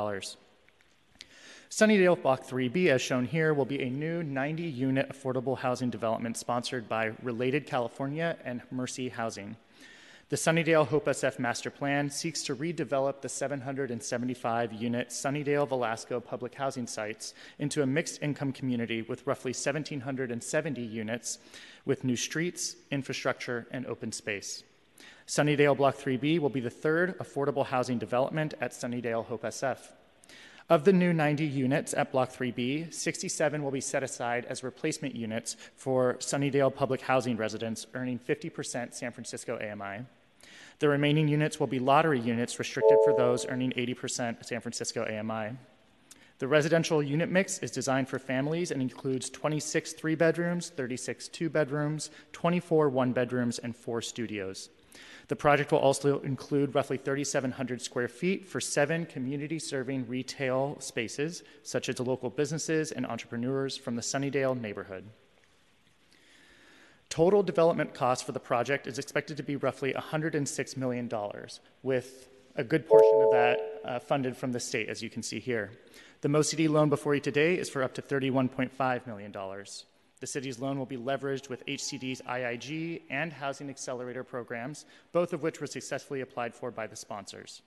Sunnydale Block 3B, as shown here, will be a new 90 unit affordable housing development sponsored by Related California and Mercy Housing. The Sunnydale Hope SF Master Plan seeks to redevelop the 775 unit Sunnydale Velasco public housing sites into a mixed income community with roughly 1,770 units with new streets, infrastructure, and open space. Sunnydale Block 3B will be the third affordable housing development at Sunnydale Hope SF. Of the new 90 units at Block 3B, 67 will be set aside as replacement units for Sunnydale public housing residents earning 50% San Francisco AMI. The remaining units will be lottery units restricted for those earning 80% San Francisco AMI. The residential unit mix is designed for families and includes 26 three bedrooms, 36 two bedrooms, 24 one bedrooms, and four studios. The project will also include roughly 3,700 square feet for seven community serving retail spaces, such as local businesses and entrepreneurs from the Sunnydale neighborhood. Total development cost for the project is expected to be roughly $106 million, with a good portion of that uh, funded from the state, as you can see here. The MoCD loan before you today is for up to $31.5 million. The city's loan will be leveraged with HCD's IIG and Housing Accelerator programs, both of which were successfully applied for by the sponsors.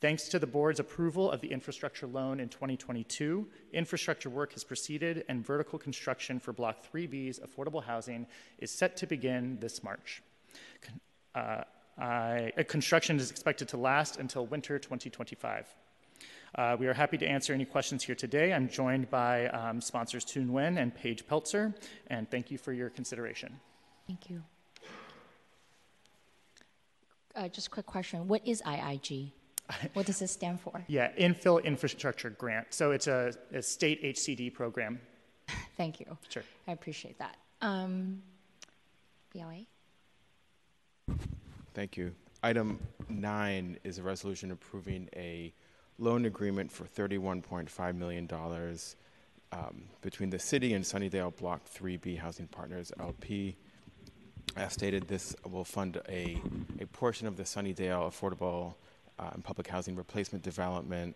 Thanks to the board's approval of the infrastructure loan in 2022, infrastructure work has proceeded and vertical construction for Block 3B's affordable housing is set to begin this March. Uh, I, construction is expected to last until winter 2025. Uh, we are happy to answer any questions here today. I'm joined by um, sponsors Toon Nguyen and Paige Peltzer, and thank you for your consideration. Thank you. Uh, just a quick question. What is IIG? [LAUGHS] What does it stand for? Yeah, Infill Infrastructure Grant. So it's a, a state HCD program. [LAUGHS] Thank you. Sure. I appreciate that. Um, BLA? Thank you. Item nine is a resolution approving a loan agreement for $31.5 million um, between the city and Sunnydale Block 3B Housing Partners LP. As stated, this will fund a, a portion of the Sunnydale affordable uh, and public housing replacement development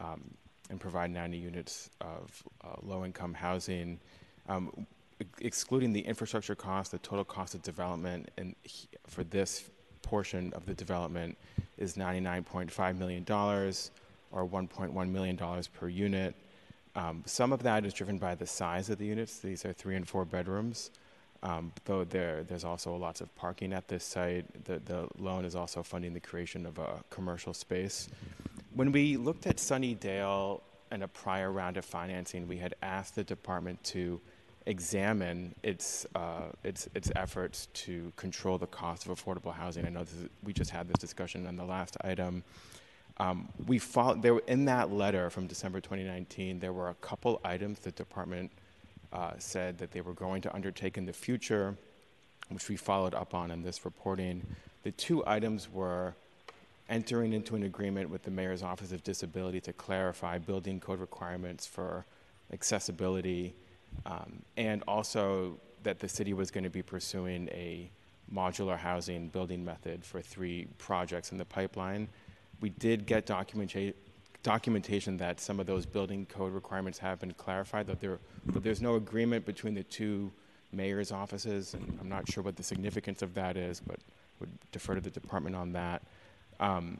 um, and provide 90 units of uh, low income housing. Um, excluding the infrastructure cost, the total cost of development and for this portion of the development is $99.5 million or $1.1 million per unit. Um, some of that is driven by the size of the units. These are three and four bedrooms. Um, though there, there's also lots of parking at this site. The, the loan is also funding the creation of a commercial space. When we looked at Sunnydale in a prior round of financing, we had asked the department to examine its, uh, its, its efforts to control the cost of affordable housing. I know is, we just had this discussion on the last item. Um, we followed, there, in that letter from December 2019, there were a couple items the department uh, said that they were going to undertake in the future, which we followed up on in this reporting. The two items were entering into an agreement with the Mayor's Office of Disability to clarify building code requirements for accessibility um, and also that the city was going to be pursuing a modular housing building method for three projects in the pipeline. We did get documenta- documentation that some of those building code requirements have been clarified, that there, but there's no agreement between the two mayor's offices, and I'm not sure what the significance of that is, but would defer to the department on that. Um,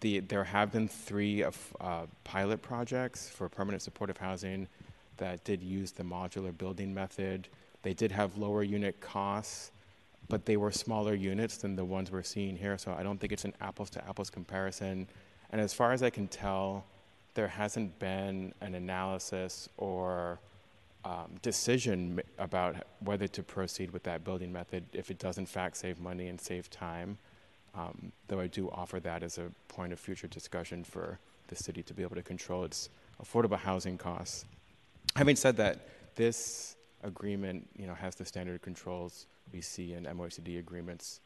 the, there have been three of, uh, pilot projects for permanent supportive housing that did use the modular building method. They did have lower unit costs, but they were smaller units than the ones we're seeing here, so I don't think it's an apples to apples comparison. And as far as I can tell, there hasn't been an analysis or um, decision about whether to proceed with that building method if it does in fact save money and save time. Um, though I do offer that as a point of future discussion for the city to be able to control its affordable housing costs. Having said that, this agreement, you know, has the standard controls we see in MOHCD agreements,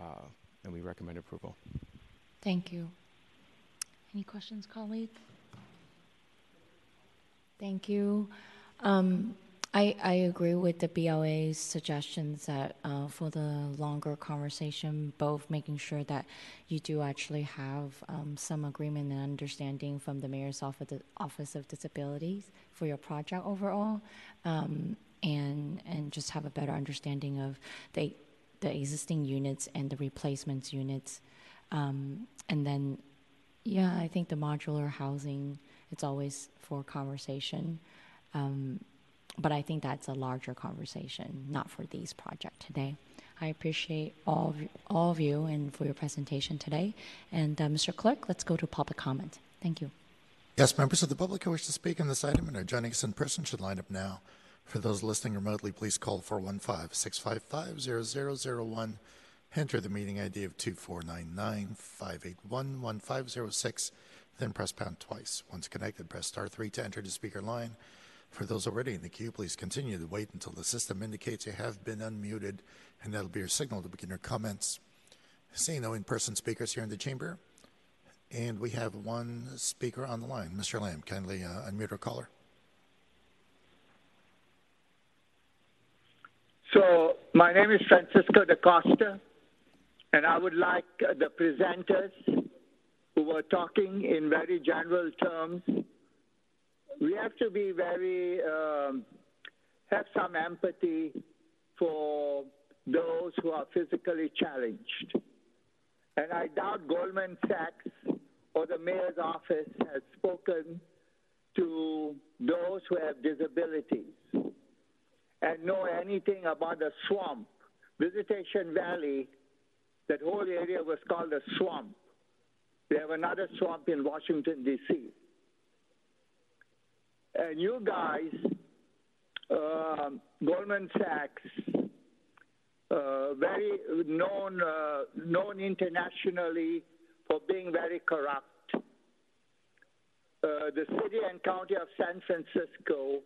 uh, and we recommend approval. Thank you. Any questions, colleagues? Thank you. Um, I, I agree with the BLA's suggestions that uh, for the longer conversation, both making sure that you do actually have um, some agreement and understanding from the mayor's office of disabilities for your project overall, um, and and just have a better understanding of the the existing units and the replacements units, um, and then yeah, I think the modular housing it's always for conversation. Um, but I think that's a larger conversation, not for these project today. I appreciate all of, you, all of you and for your presentation today. And uh, Mr. Clerk, let's go to public comment. Thank you. Yes, members of the public who wish to speak on this item and are joining us in person should line up now. For those listening remotely, please call 415 655 0001. Enter the meeting ID of 2499 581 1506. Then press pound twice. Once connected, press star 3 to enter the speaker line. For those already in the queue, please continue to wait until the system indicates you have been unmuted, and that'll be your signal to begin your comments. Seeing no in person speakers here in the chamber, and we have one speaker on the line. Mr. Lamb, kindly uh, unmute our caller. So, my name is Francisco da Costa, and I would like uh, the presenters who were talking in very general terms we have to be very, um, have some empathy for those who are physically challenged. And I doubt Goldman Sachs or the mayor's office has spoken to those who have disabilities and know anything about the swamp. Visitation Valley, that whole area was called a swamp. They have another swamp in Washington, D.C. And you guys, um Goldman Sachs, uh, very known, uh, known internationally for being very corrupt. Uh, the city and county of San Francisco,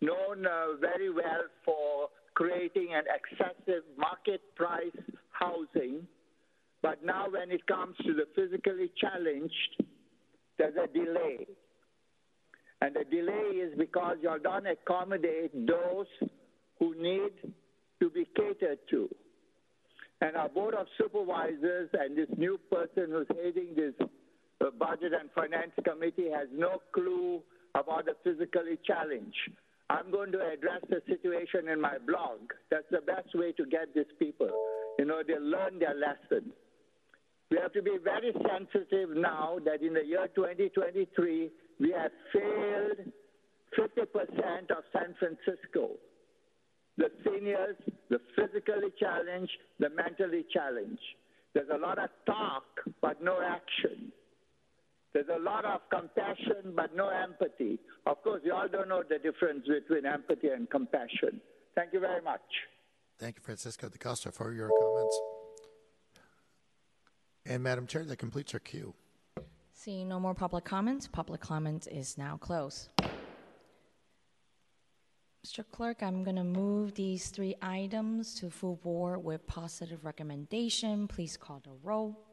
known uh, very well for creating an excessive market price housing, but now when it comes to the physically challenged, there's a delay. And the delay is because you don't accommodate those who need to be catered to. And our Board of Supervisors and this new person who's heading this uh, Budget and Finance Committee has no clue about the physically challenged. I'm going to address the situation in my blog. That's the best way to get these people. You know, they learn their lesson. We have to be very sensitive now that in the year 2023, we have failed 50% of San Francisco. The seniors, the physically challenged, the mentally challenged. There's a lot of talk, but no action. There's a lot of compassion, but no empathy. Of course, you all don't know the difference between empathy and compassion. Thank you very much. Thank you, Francisco DaCosta, for your comments. And Madam Chair, that completes our queue. Seeing no more public comments, public comment is now closed. Mr. Clerk, I'm going to move these three items to full board with positive recommendation. Please call the roll.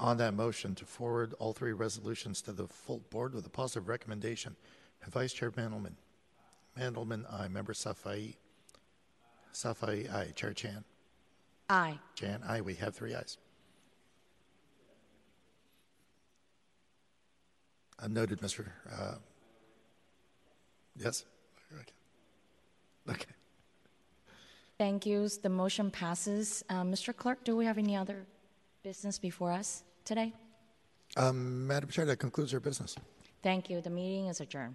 On that motion to forward all three resolutions to the full board with a positive recommendation, Vice Chair Mandelman. Mandelman, aye. Member Safai. Safai, aye. Chair Chan. Aye. Chan, aye. We have three ayes. Uh, noted, Mr. Uh, yes? Okay. Okay. Thank you. The motion passes. Uh, Mr. Clerk, do we have any other business before us today? Um, Madam Chair, that concludes our business. Thank you. The meeting is adjourned.